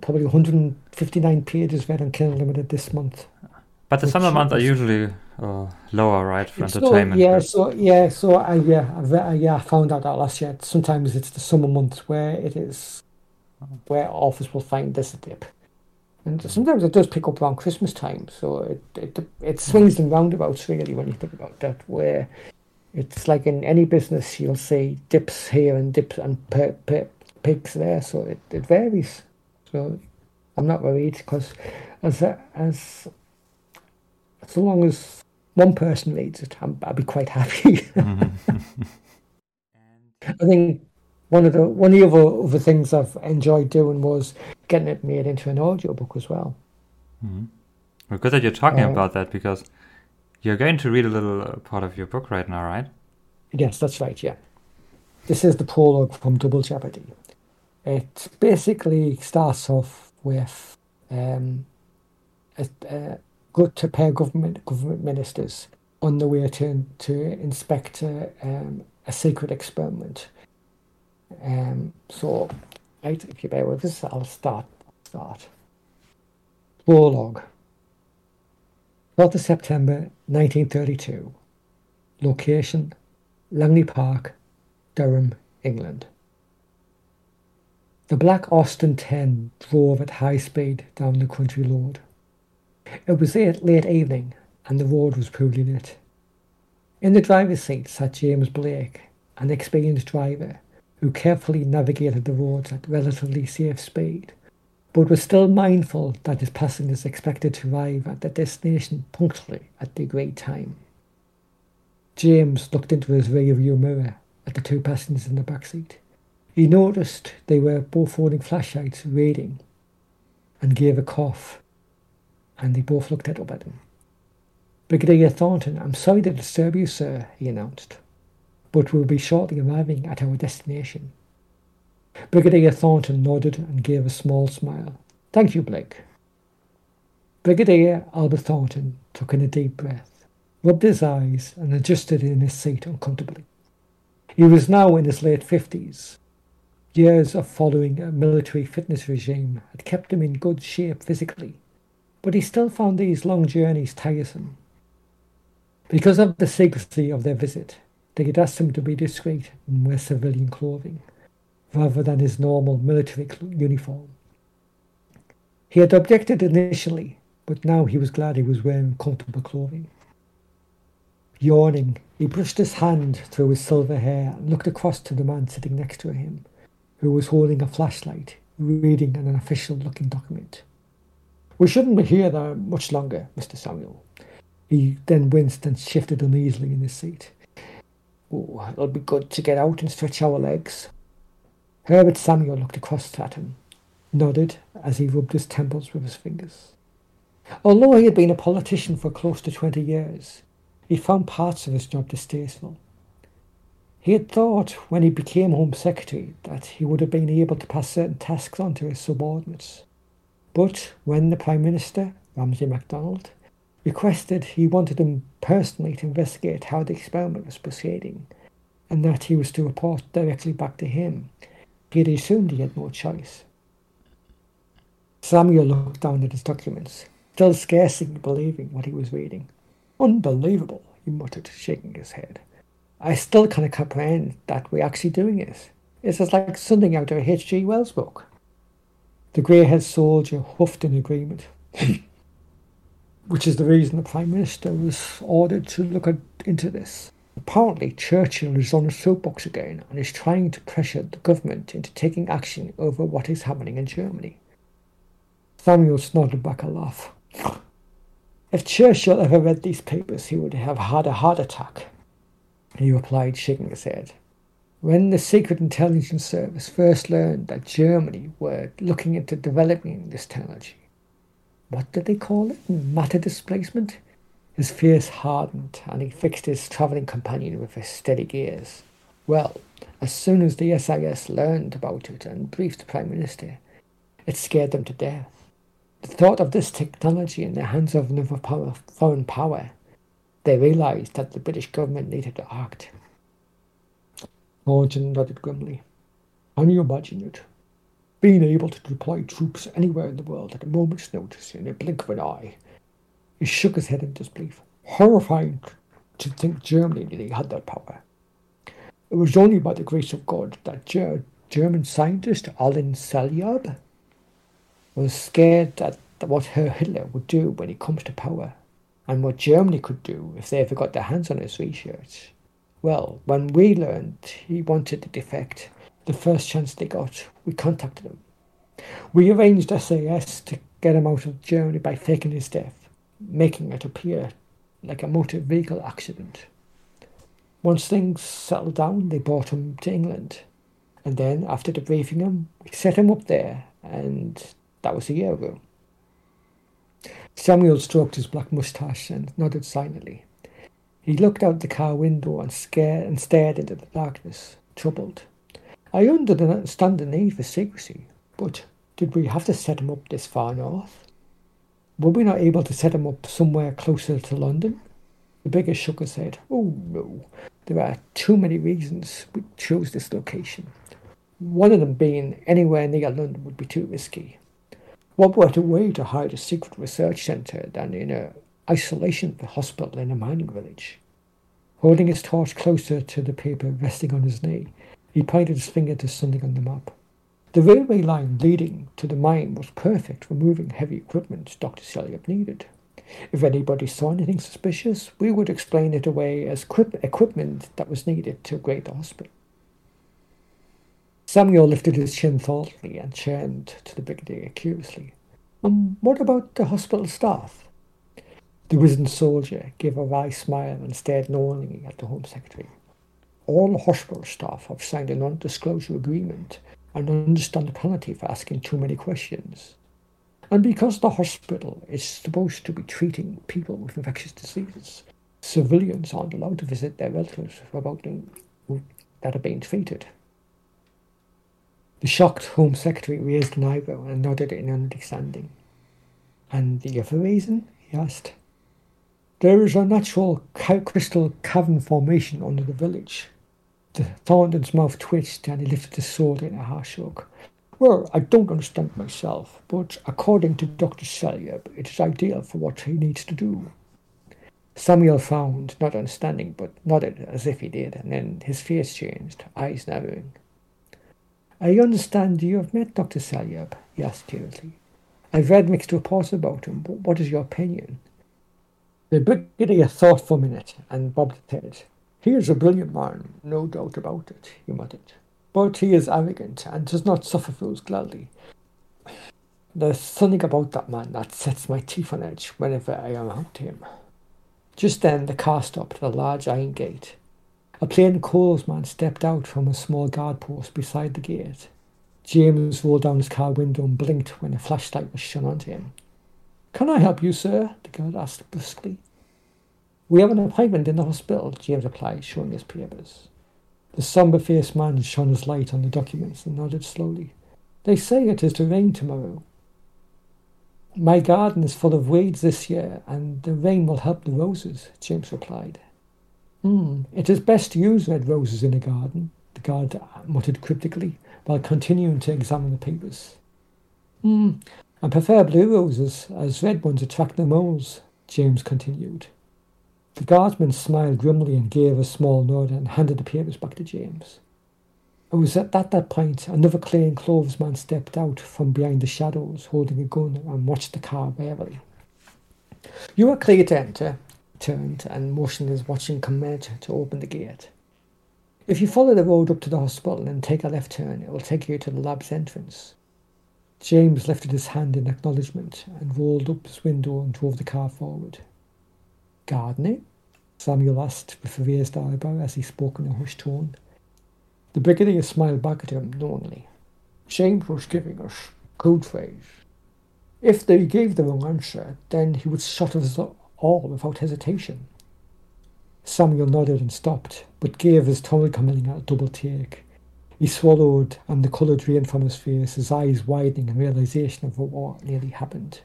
probably 159 pages read on Kindle Limited this month. But the summer months are usually uh, lower, right, for entertainment? yeah, so yeah, so I yeah, I, uh, yeah, I found out that last year. Sometimes it's the summer months where it is, where authors will find this dip and sometimes it does pick up around Christmas time. So it it it swings and roundabouts really when you think about that. Where it's like in any business, you'll see dips here and dips and peaks there. So it, it varies. So I'm not worried because as as So long as one person reads it, i will be quite happy. Mm-hmm. [laughs] I think one of the one of the other, other things I've enjoyed doing was getting it made into an audiobook as well. Mm-hmm. Well, good that you're talking uh, about that because you're going to read a little uh, part of your book right now, right? Yes, that's right. Yeah, this is the prologue from Double Jeopardy. It basically starts off with um, a, a, good to pair government government ministers on the way to to inspect a, um, a secret experiment. Um, so, right, if you bear with us, I'll start. Start. Prologue. 4th of September 1932. Location Langley Park, Durham, England. The black Austin 10 drove at high speed down the country road. It was late, late evening and the road was poorly lit. In the driver's seat sat James Blake, an experienced driver who carefully navigated the roads at relatively safe speed, but was still mindful that his passengers expected to arrive at their destination punctually at the agreed time. James looked into his rear-view mirror at the two passengers in the back seat. He noticed they were both holding flashlights, reading, and gave a cough, and they both looked up at him. Brigadier Thornton, I'm sorry to disturb you, sir, he announced, but we'll be shortly arriving at our destination. Brigadier Thornton nodded and gave a small smile. Thank you, Blake. Brigadier Albert Thornton took in a deep breath, rubbed his eyes, and adjusted in his seat uncomfortably. He was now in his late fifties, Years of following a military fitness regime had kept him in good shape physically, but he still found these long journeys tiresome. Because of the secrecy of their visit, they had asked him to be discreet and wear civilian clothing, rather than his normal military uniform. He had objected initially, but now he was glad he was wearing comfortable clothing. Yawning, he brushed his hand through his silver hair and looked across to the man sitting next to him who was holding a flashlight, reading an official looking document. We shouldn't be here there much longer, Mr. Samuel. He then winced and shifted uneasily in his seat. It'll be good to get out and stretch our legs. Herbert Samuel looked across at him, nodded as he rubbed his temples with his fingers. Although he had been a politician for close to twenty years, he found parts of his job distasteful. He had thought when he became Home Secretary that he would have been able to pass certain tasks on to his subordinates. But when the Prime Minister, Ramsay MacDonald, requested he wanted him personally to investigate how the experiment was proceeding, and that he was to report directly back to him, he had assumed he had no choice. Samuel looked down at his documents, still scarcely believing what he was reading. Unbelievable, he muttered, shaking his head. I still of comprehend that we're actually doing it. It's just like something out of a H.G. Wells book. The grey-haired soldier huffed in agreement, [laughs] which is the reason the Prime Minister was ordered to look at, into this. Apparently, Churchill is on a soapbox again and is trying to pressure the government into taking action over what is happening in Germany. Samuel snorted back a laugh. If Churchill ever read these papers, he would have had a heart attack. He replied, shaking his head. When the Secret Intelligence Service first learned that Germany were looking into developing this technology, what did they call it? Matter displacement? His face hardened and he fixed his travelling companion with a steady gaze. Well, as soon as the SIS learned about it and briefed the Prime Minister, it scared them to death. The thought of this technology in the hands of another power, foreign power they realised that the British government needed to act. Thornton nodded grimly. Can you imagine it? Being able to deploy troops anywhere in the world at a moment's notice in a blink of an eye. He shook his head in disbelief. Horrifying to think Germany really had that power. It was only by the grace of God that Ger- German scientist Alan Selyab was scared that what Hitler would do when he comes to power and what Germany could do if they ever got their hands on his research. Well, when we learned he wanted to defect, the first chance they got, we contacted him. We arranged SAS to get him out of Germany by faking his death, making it appear like a motor vehicle accident. Once things settled down, they brought him to England. And then, after debriefing him, we set him up there, and that was a year ago. Samuel stroked his black moustache and nodded silently. He looked out the car window and, scared, and stared into the darkness, troubled. I understand the need for secrecy, but did we have to set him up this far north? Were we not able to set him up somewhere closer to London? The beggar shook his head. Oh no, there are too many reasons we chose this location. One of them being anywhere near London would be too risky. What better way to hide a secret research centre than in a isolation hospital in a mining village? Holding his torch closer to the paper resting on his knee, he pointed his finger to something on the map. The railway line leading to the mine was perfect for moving heavy equipment Dr. Selyab needed. If anybody saw anything suspicious, we would explain it away as equip- equipment that was needed to upgrade the hospital. Samuel lifted his chin thoughtfully and turned to the brigadier curiously. Um, what about the hospital staff? The wizened soldier gave a wry smile and stared knowingly at the Home Secretary. All hospital staff have signed a non-disclosure agreement and understand the penalty for asking too many questions. And because the hospital is supposed to be treating people with infectious diseases, civilians aren't allowed to visit their relatives about them that are being treated. The shocked Home Secretary raised an eyebrow and nodded in understanding. And the other reason? he asked. There is a natural crystal cavern formation under the village. The Thornton's mouth twitched and he lifted his sword in a harsh look. Well, I don't understand myself, but according to Dr. Selyab, it is ideal for what he needs to do. Samuel frowned, not understanding, but nodded as if he did, and then his face changed, eyes narrowing. I understand you have met Dr. Selyab, he asked curiously. I've read mixed reports about him, but what is your opinion? The brigadier thought for a minute and bobbed his head. He is a brilliant man, no doubt about it, he muttered. But he is arrogant and does not suffer fools gladly. There's something about that man that sets my teeth on edge whenever I am around him. Just then the car stopped at a large iron gate. A plain clothes man stepped out from a small guard post beside the gate. James rolled down his car window and blinked when a flashlight was shone onto him. Can I help you, sir? the guard asked briskly. We have an appointment in the hospital, James replied, showing his papers. The sombre faced man shone his light on the documents and nodded slowly. They say it is to rain tomorrow. My garden is full of weeds this year, and the rain will help the roses, James replied. Hmm, it is best to use red roses in a garden, the guard muttered cryptically, while continuing to examine the papers. Hmm, I prefer blue roses, as red ones attract the moles, James continued. The guardsman smiled grimly and gave a small nod and handed the papers back to James. It was at that, that point another plain clothes man stepped out from behind the shadows holding a gun and watched the car warily. You are clear to enter, he turned and motioned his watching commander to open the gate. If you follow the road up to the hospital and take a left turn, it will take you to the lab's entrance. James lifted his hand in acknowledgement and rolled up his window and drove the car forward. Gardening? Samuel asked with a raised eyebrow as he spoke in a hushed tone. The brigadier smiled back at him knowingly. James was giving us code phrase. If they gave the wrong answer, then he would shut us all without hesitation. Samuel nodded and stopped, but gave his tongue coming a double take. He swallowed, and the colour drained from his face, his eyes widening in realization of what nearly happened.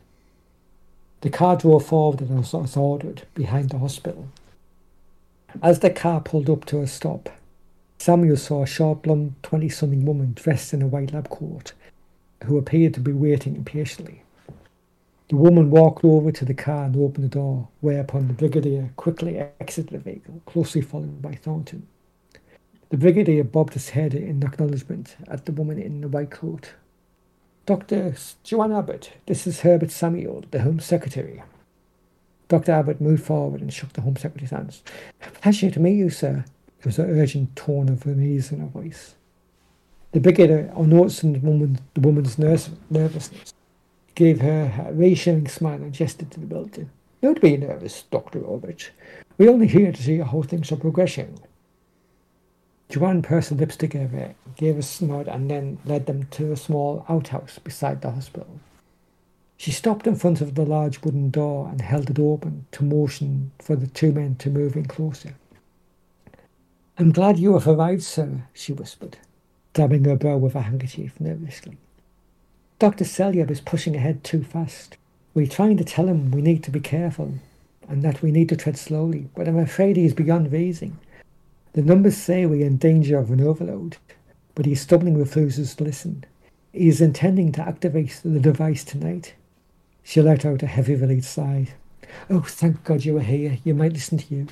The car drove forward as was ordered, behind the hospital. As the car pulled up to a stop, Samuel saw a short, blonde, twenty-something woman dressed in a white lab coat, who appeared to be waiting impatiently. The woman walked over to the car and opened the door, whereupon the brigadier quickly exited the vehicle, closely followed by Thornton. The brigadier bobbed his head in acknowledgement at the woman in the white coat. Dr. Joanne Abbott, this is Herbert Samuel, the Home Secretary. Dr. Abbott moved forward and shook the Home Secretary's hands. Pleasure to meet you, sir. There was an urgent tone of unease in her voice. The brigadier, on noticing the, woman, the woman's nervousness, gave her a reassuring smile and gestured to the building. Don't be nervous, Dr. Abbott. We're only here to see how things are progressing. Pursed her lips together, gave a snort, and then led them to a small outhouse beside the hospital. She stopped in front of the large wooden door and held it open to motion for the two men to move in closer. I'm glad you have arrived, sir, she whispered, dabbing her brow with a handkerchief nervously. Dr. Selyab is pushing ahead too fast. We're trying to tell him we need to be careful and that we need to tread slowly, but I'm afraid he is beyond reason. The numbers say we're in danger of an overload, but he stubbornly refuses to listen. He is intending to activate the device tonight. She let out a heavy relieved sigh. Oh, thank God you were here. You might listen to you.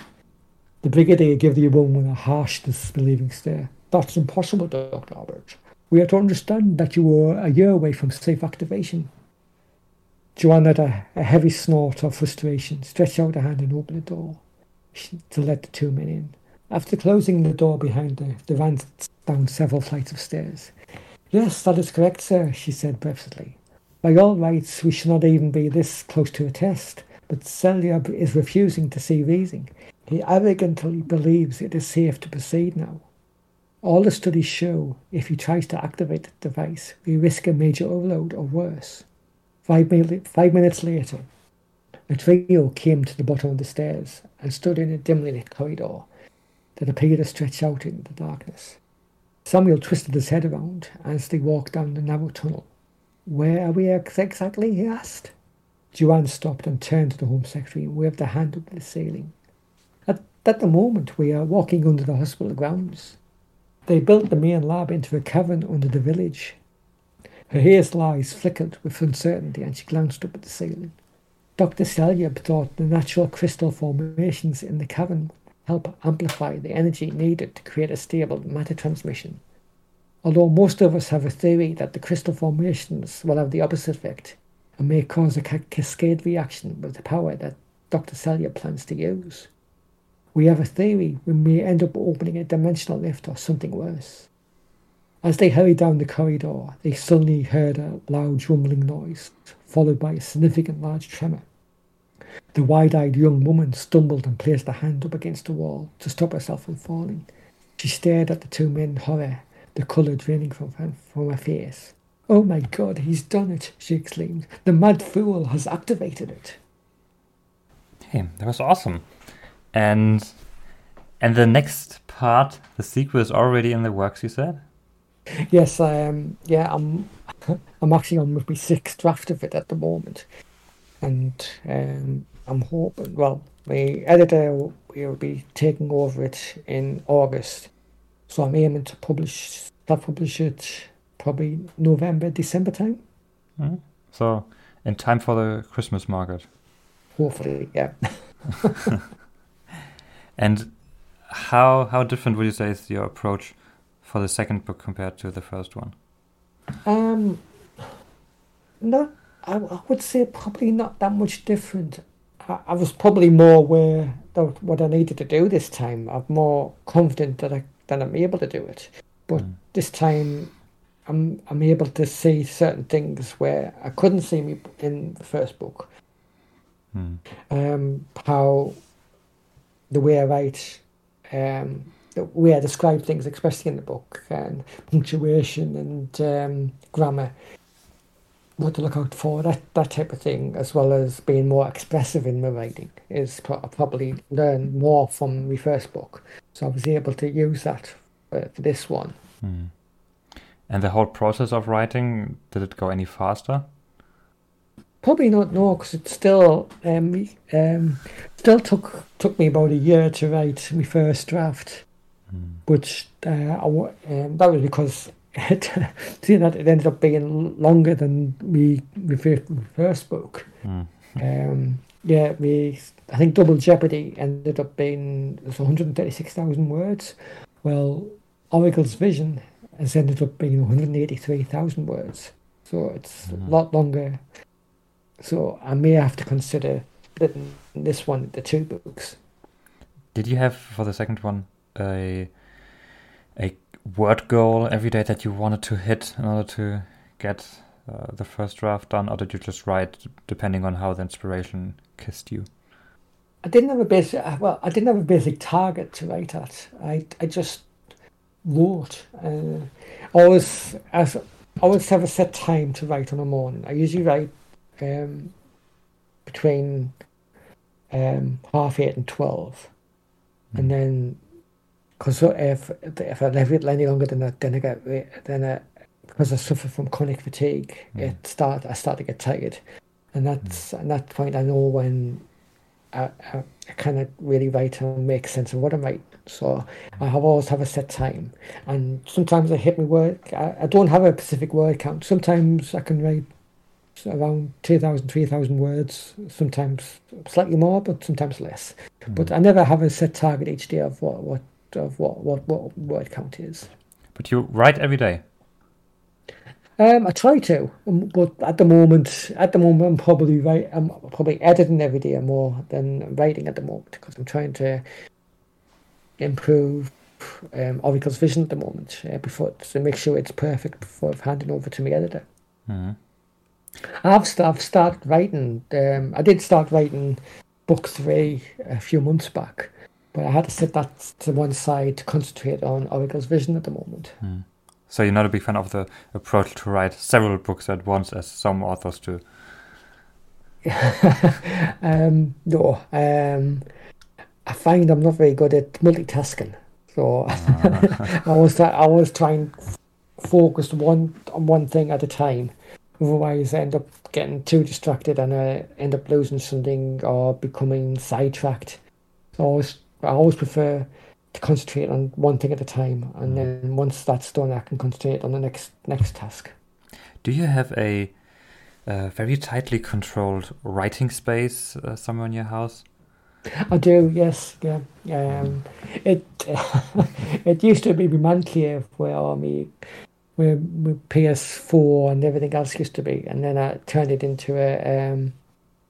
The brigadier gave the woman a harsh, disbelieving stare. That's impossible, Dr. Abbott. We are to understand that you are a year away from safe activation. Joanne had a, a heavy snort of frustration, stretched out a hand and opened the door to let the two men in. After closing the door behind her, they ran down several flights of stairs. Yes, that is correct, sir, she said breathlessly. By all rights, we should not even be this close to a test, but Selyab is refusing to see reason. He arrogantly believes it is safe to proceed now. All the studies show if he tries to activate the device, we risk a major overload or worse. Five, five minutes later, the trio came to the bottom of the stairs and stood in a dimly lit corridor that appeared to stretch out into the darkness. Samuel twisted his head around as they walked down the narrow tunnel. Where are we exactly? he asked. Joanne stopped and turned to the Home Secretary and waved a hand up to the ceiling. At, at the moment, we are walking under the hospital grounds. They built the main lab into a cavern under the village. Her hazel eyes flickered with uncertainty and she glanced up at the ceiling. Dr. Selyab thought the natural crystal formations in the cavern help amplify the energy needed to create a stable matter transmission. Although most of us have a theory that the crystal formations will have the opposite effect and may cause a cascade reaction with the power that Dr. Selyab plans to use. We have a theory we may end up opening a dimensional rift or something worse. As they hurried down the corridor, they suddenly heard a loud rumbling noise, followed by a significant large tremor. The wide eyed young woman stumbled and placed a hand up against the wall to stop herself from falling. She stared at the two men in horror, the colour draining from, from her face. Oh my god, he's done it, she exclaimed. The mad fool has activated it. Hey, that was awesome. And and the next part, the sequel is already in the works, you said? Yes, I am. Yeah, I'm. [laughs] I'm actually on with my sixth draft of it at the moment, and um, I'm hoping. Well, my editor will be taking over it in August, so I'm aiming to publish, start publish it probably November, December time. Mm-hmm. So, in time for the Christmas market. Hopefully, yeah. [laughs] and how how different would you say is your approach for the second book compared to the first one? Um, no, I, I would say probably not that much different. I, I was probably more aware of what I needed to do this time. I'm more confident that I that I'm able to do it. But mm. this time, I'm I'm able to see certain things where I couldn't see me in the first book. Mm. Um, how the way I write, um, the way I describe things, especially in the book, and punctuation and um, grammar, what to look out for, that, that type of thing, as well as being more expressive in my writing, is probably learned more from my first book. So I was able to use that for, for this one. Mm. And the whole process of writing, did it go any faster? Probably not. No, because it still um, um, still took took me about a year to write my first draft, mm. which uh, I, um, that was because it, [laughs] seeing that it ended up being longer than we my first spoke. Mm. um, yeah, me I think Double Jeopardy ended up being 136,000 words. Well, Oracle's Vision has ended up being 183,000 words. So it's mm. a lot longer so I may have to consider this one the two books. Did you have for the second one a a word goal every day that you wanted to hit in order to get uh, the first draft done, or did you just write depending on how the inspiration kissed you? I didn't have a basic. Well, I didn't have a basic target to write at. I I just wrote. Uh, always as I always have a set time to write on a morning. I usually write um, between um, half eight and twelve, mm. and then because if if I leave it any longer than that, then I get then I, because I suffer from chronic fatigue, mm. it start I start to get tired, and that's mm. at that point I know when I, I, I of really write and make sense of what I'm writing. So I have always have a set time, and sometimes I hit my work. I, I don't have a specific word count. Sometimes I can write around 2,000, 3,000 words. Sometimes slightly more, but sometimes less. Mm. But I never have a set target each day of what what of what what what word count is. But you write every day. Um, I try to, um, but at the moment, at the moment, I'm probably write, I'm probably editing every day more than writing at the moment because I'm trying to improve um, Oracle's vision at the moment uh, before to make sure it's perfect before handing over to my editor. Mm-hmm. I've st- I've started writing. Um, I did start writing book three a few months back, but I had to set that to one side to concentrate on Oracle's vision at the moment. Mm. So you're not a big fan of the approach to write several books at once, as some authors do. [laughs] um, no, um, I find I'm not very good at multitasking. So. [laughs] I was I was trying focus one on one thing at a time. Otherwise, I end up getting too distracted and I end up losing something or becoming sidetracked. So I always I always prefer to concentrate on one thing at a time, and mm. then once that's done, I can concentrate on the next next task. Do you have a, very tightly controlled writing space uh, somewhere in your house? I do, yes, yeah. Um, it [laughs] it used to be my man cave where me where my PS4 and everything else used to be, and then I turned it into a um,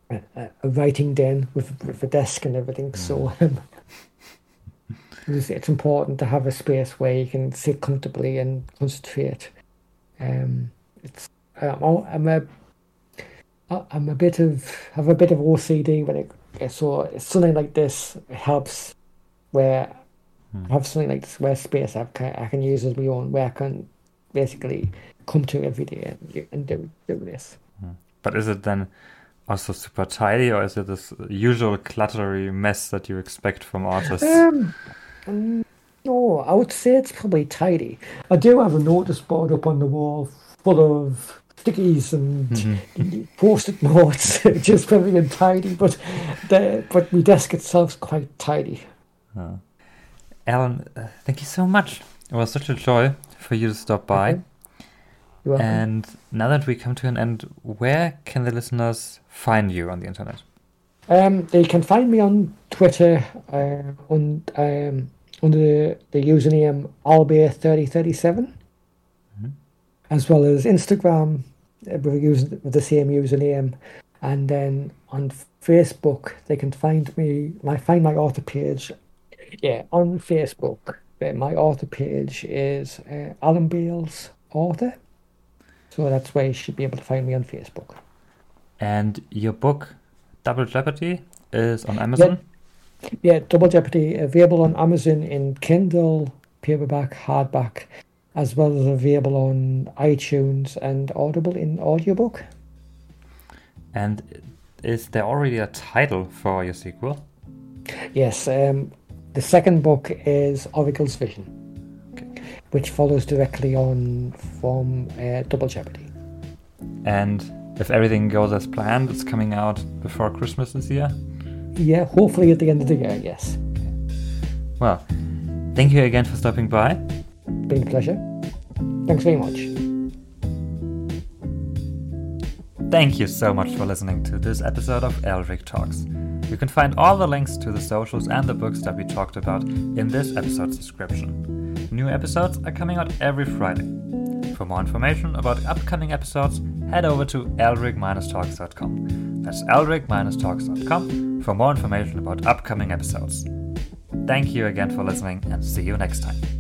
a, a writing den with, with a desk and everything. Mm. So [laughs] um, it's important to have a space where you can sit comfortably and concentrate. Um, it's I'm, I'm a I'm a bit of have a bit of OCD when it so it's something like this helps where hmm. I have something like this where space I can I can use as my own where I can basically come to every day and, and do do this. Hmm. But is it then also super tidy, or is it this usual cluttery mess that you expect from artists? Um, um, no, I would say it's probably tidy. I do have a notice board up on the wall full of stickies and mm-hmm. [laughs] post-it notes, [laughs] just very untidy. But the but my desk itself's quite tidy. Oh. Alan, uh, thank you so much. It was such a joy for you to stop by. Okay. And now that we come to an end, where can the listeners find you on the internet? Um, they can find me on Twitter uh, on um, under the, the username Albay3037, mm-hmm. as well as Instagram uh, with the same username. And then on Facebook, they can find me, my find my author page. Yeah, on Facebook, my author page is uh, Alan Bayles Author. So that's where you should be able to find me on Facebook. And your book, Double Jeopardy, is on Amazon? Yeah, Double Jeopardy available on Amazon in Kindle, paperback, hardback, as well as available on iTunes and Audible in audiobook. And is there already a title for your sequel? Yes, um, the second book is Oracle's Vision, okay. which follows directly on from uh, Double Jeopardy. And if everything goes as planned, it's coming out before Christmas this year? Yeah, hopefully at the end of the year, yes. Well, thank you again for stopping by. Been a pleasure. Thanks very much. Thank you so much for listening to this episode of Eldric Talks. You can find all the links to the socials and the books that we talked about in this episode's description. New episodes are coming out every Friday. For more information about upcoming episodes, head over to eldric-talks.com. That's eldric-talks.com for more information about upcoming episodes. Thank you again for listening and see you next time.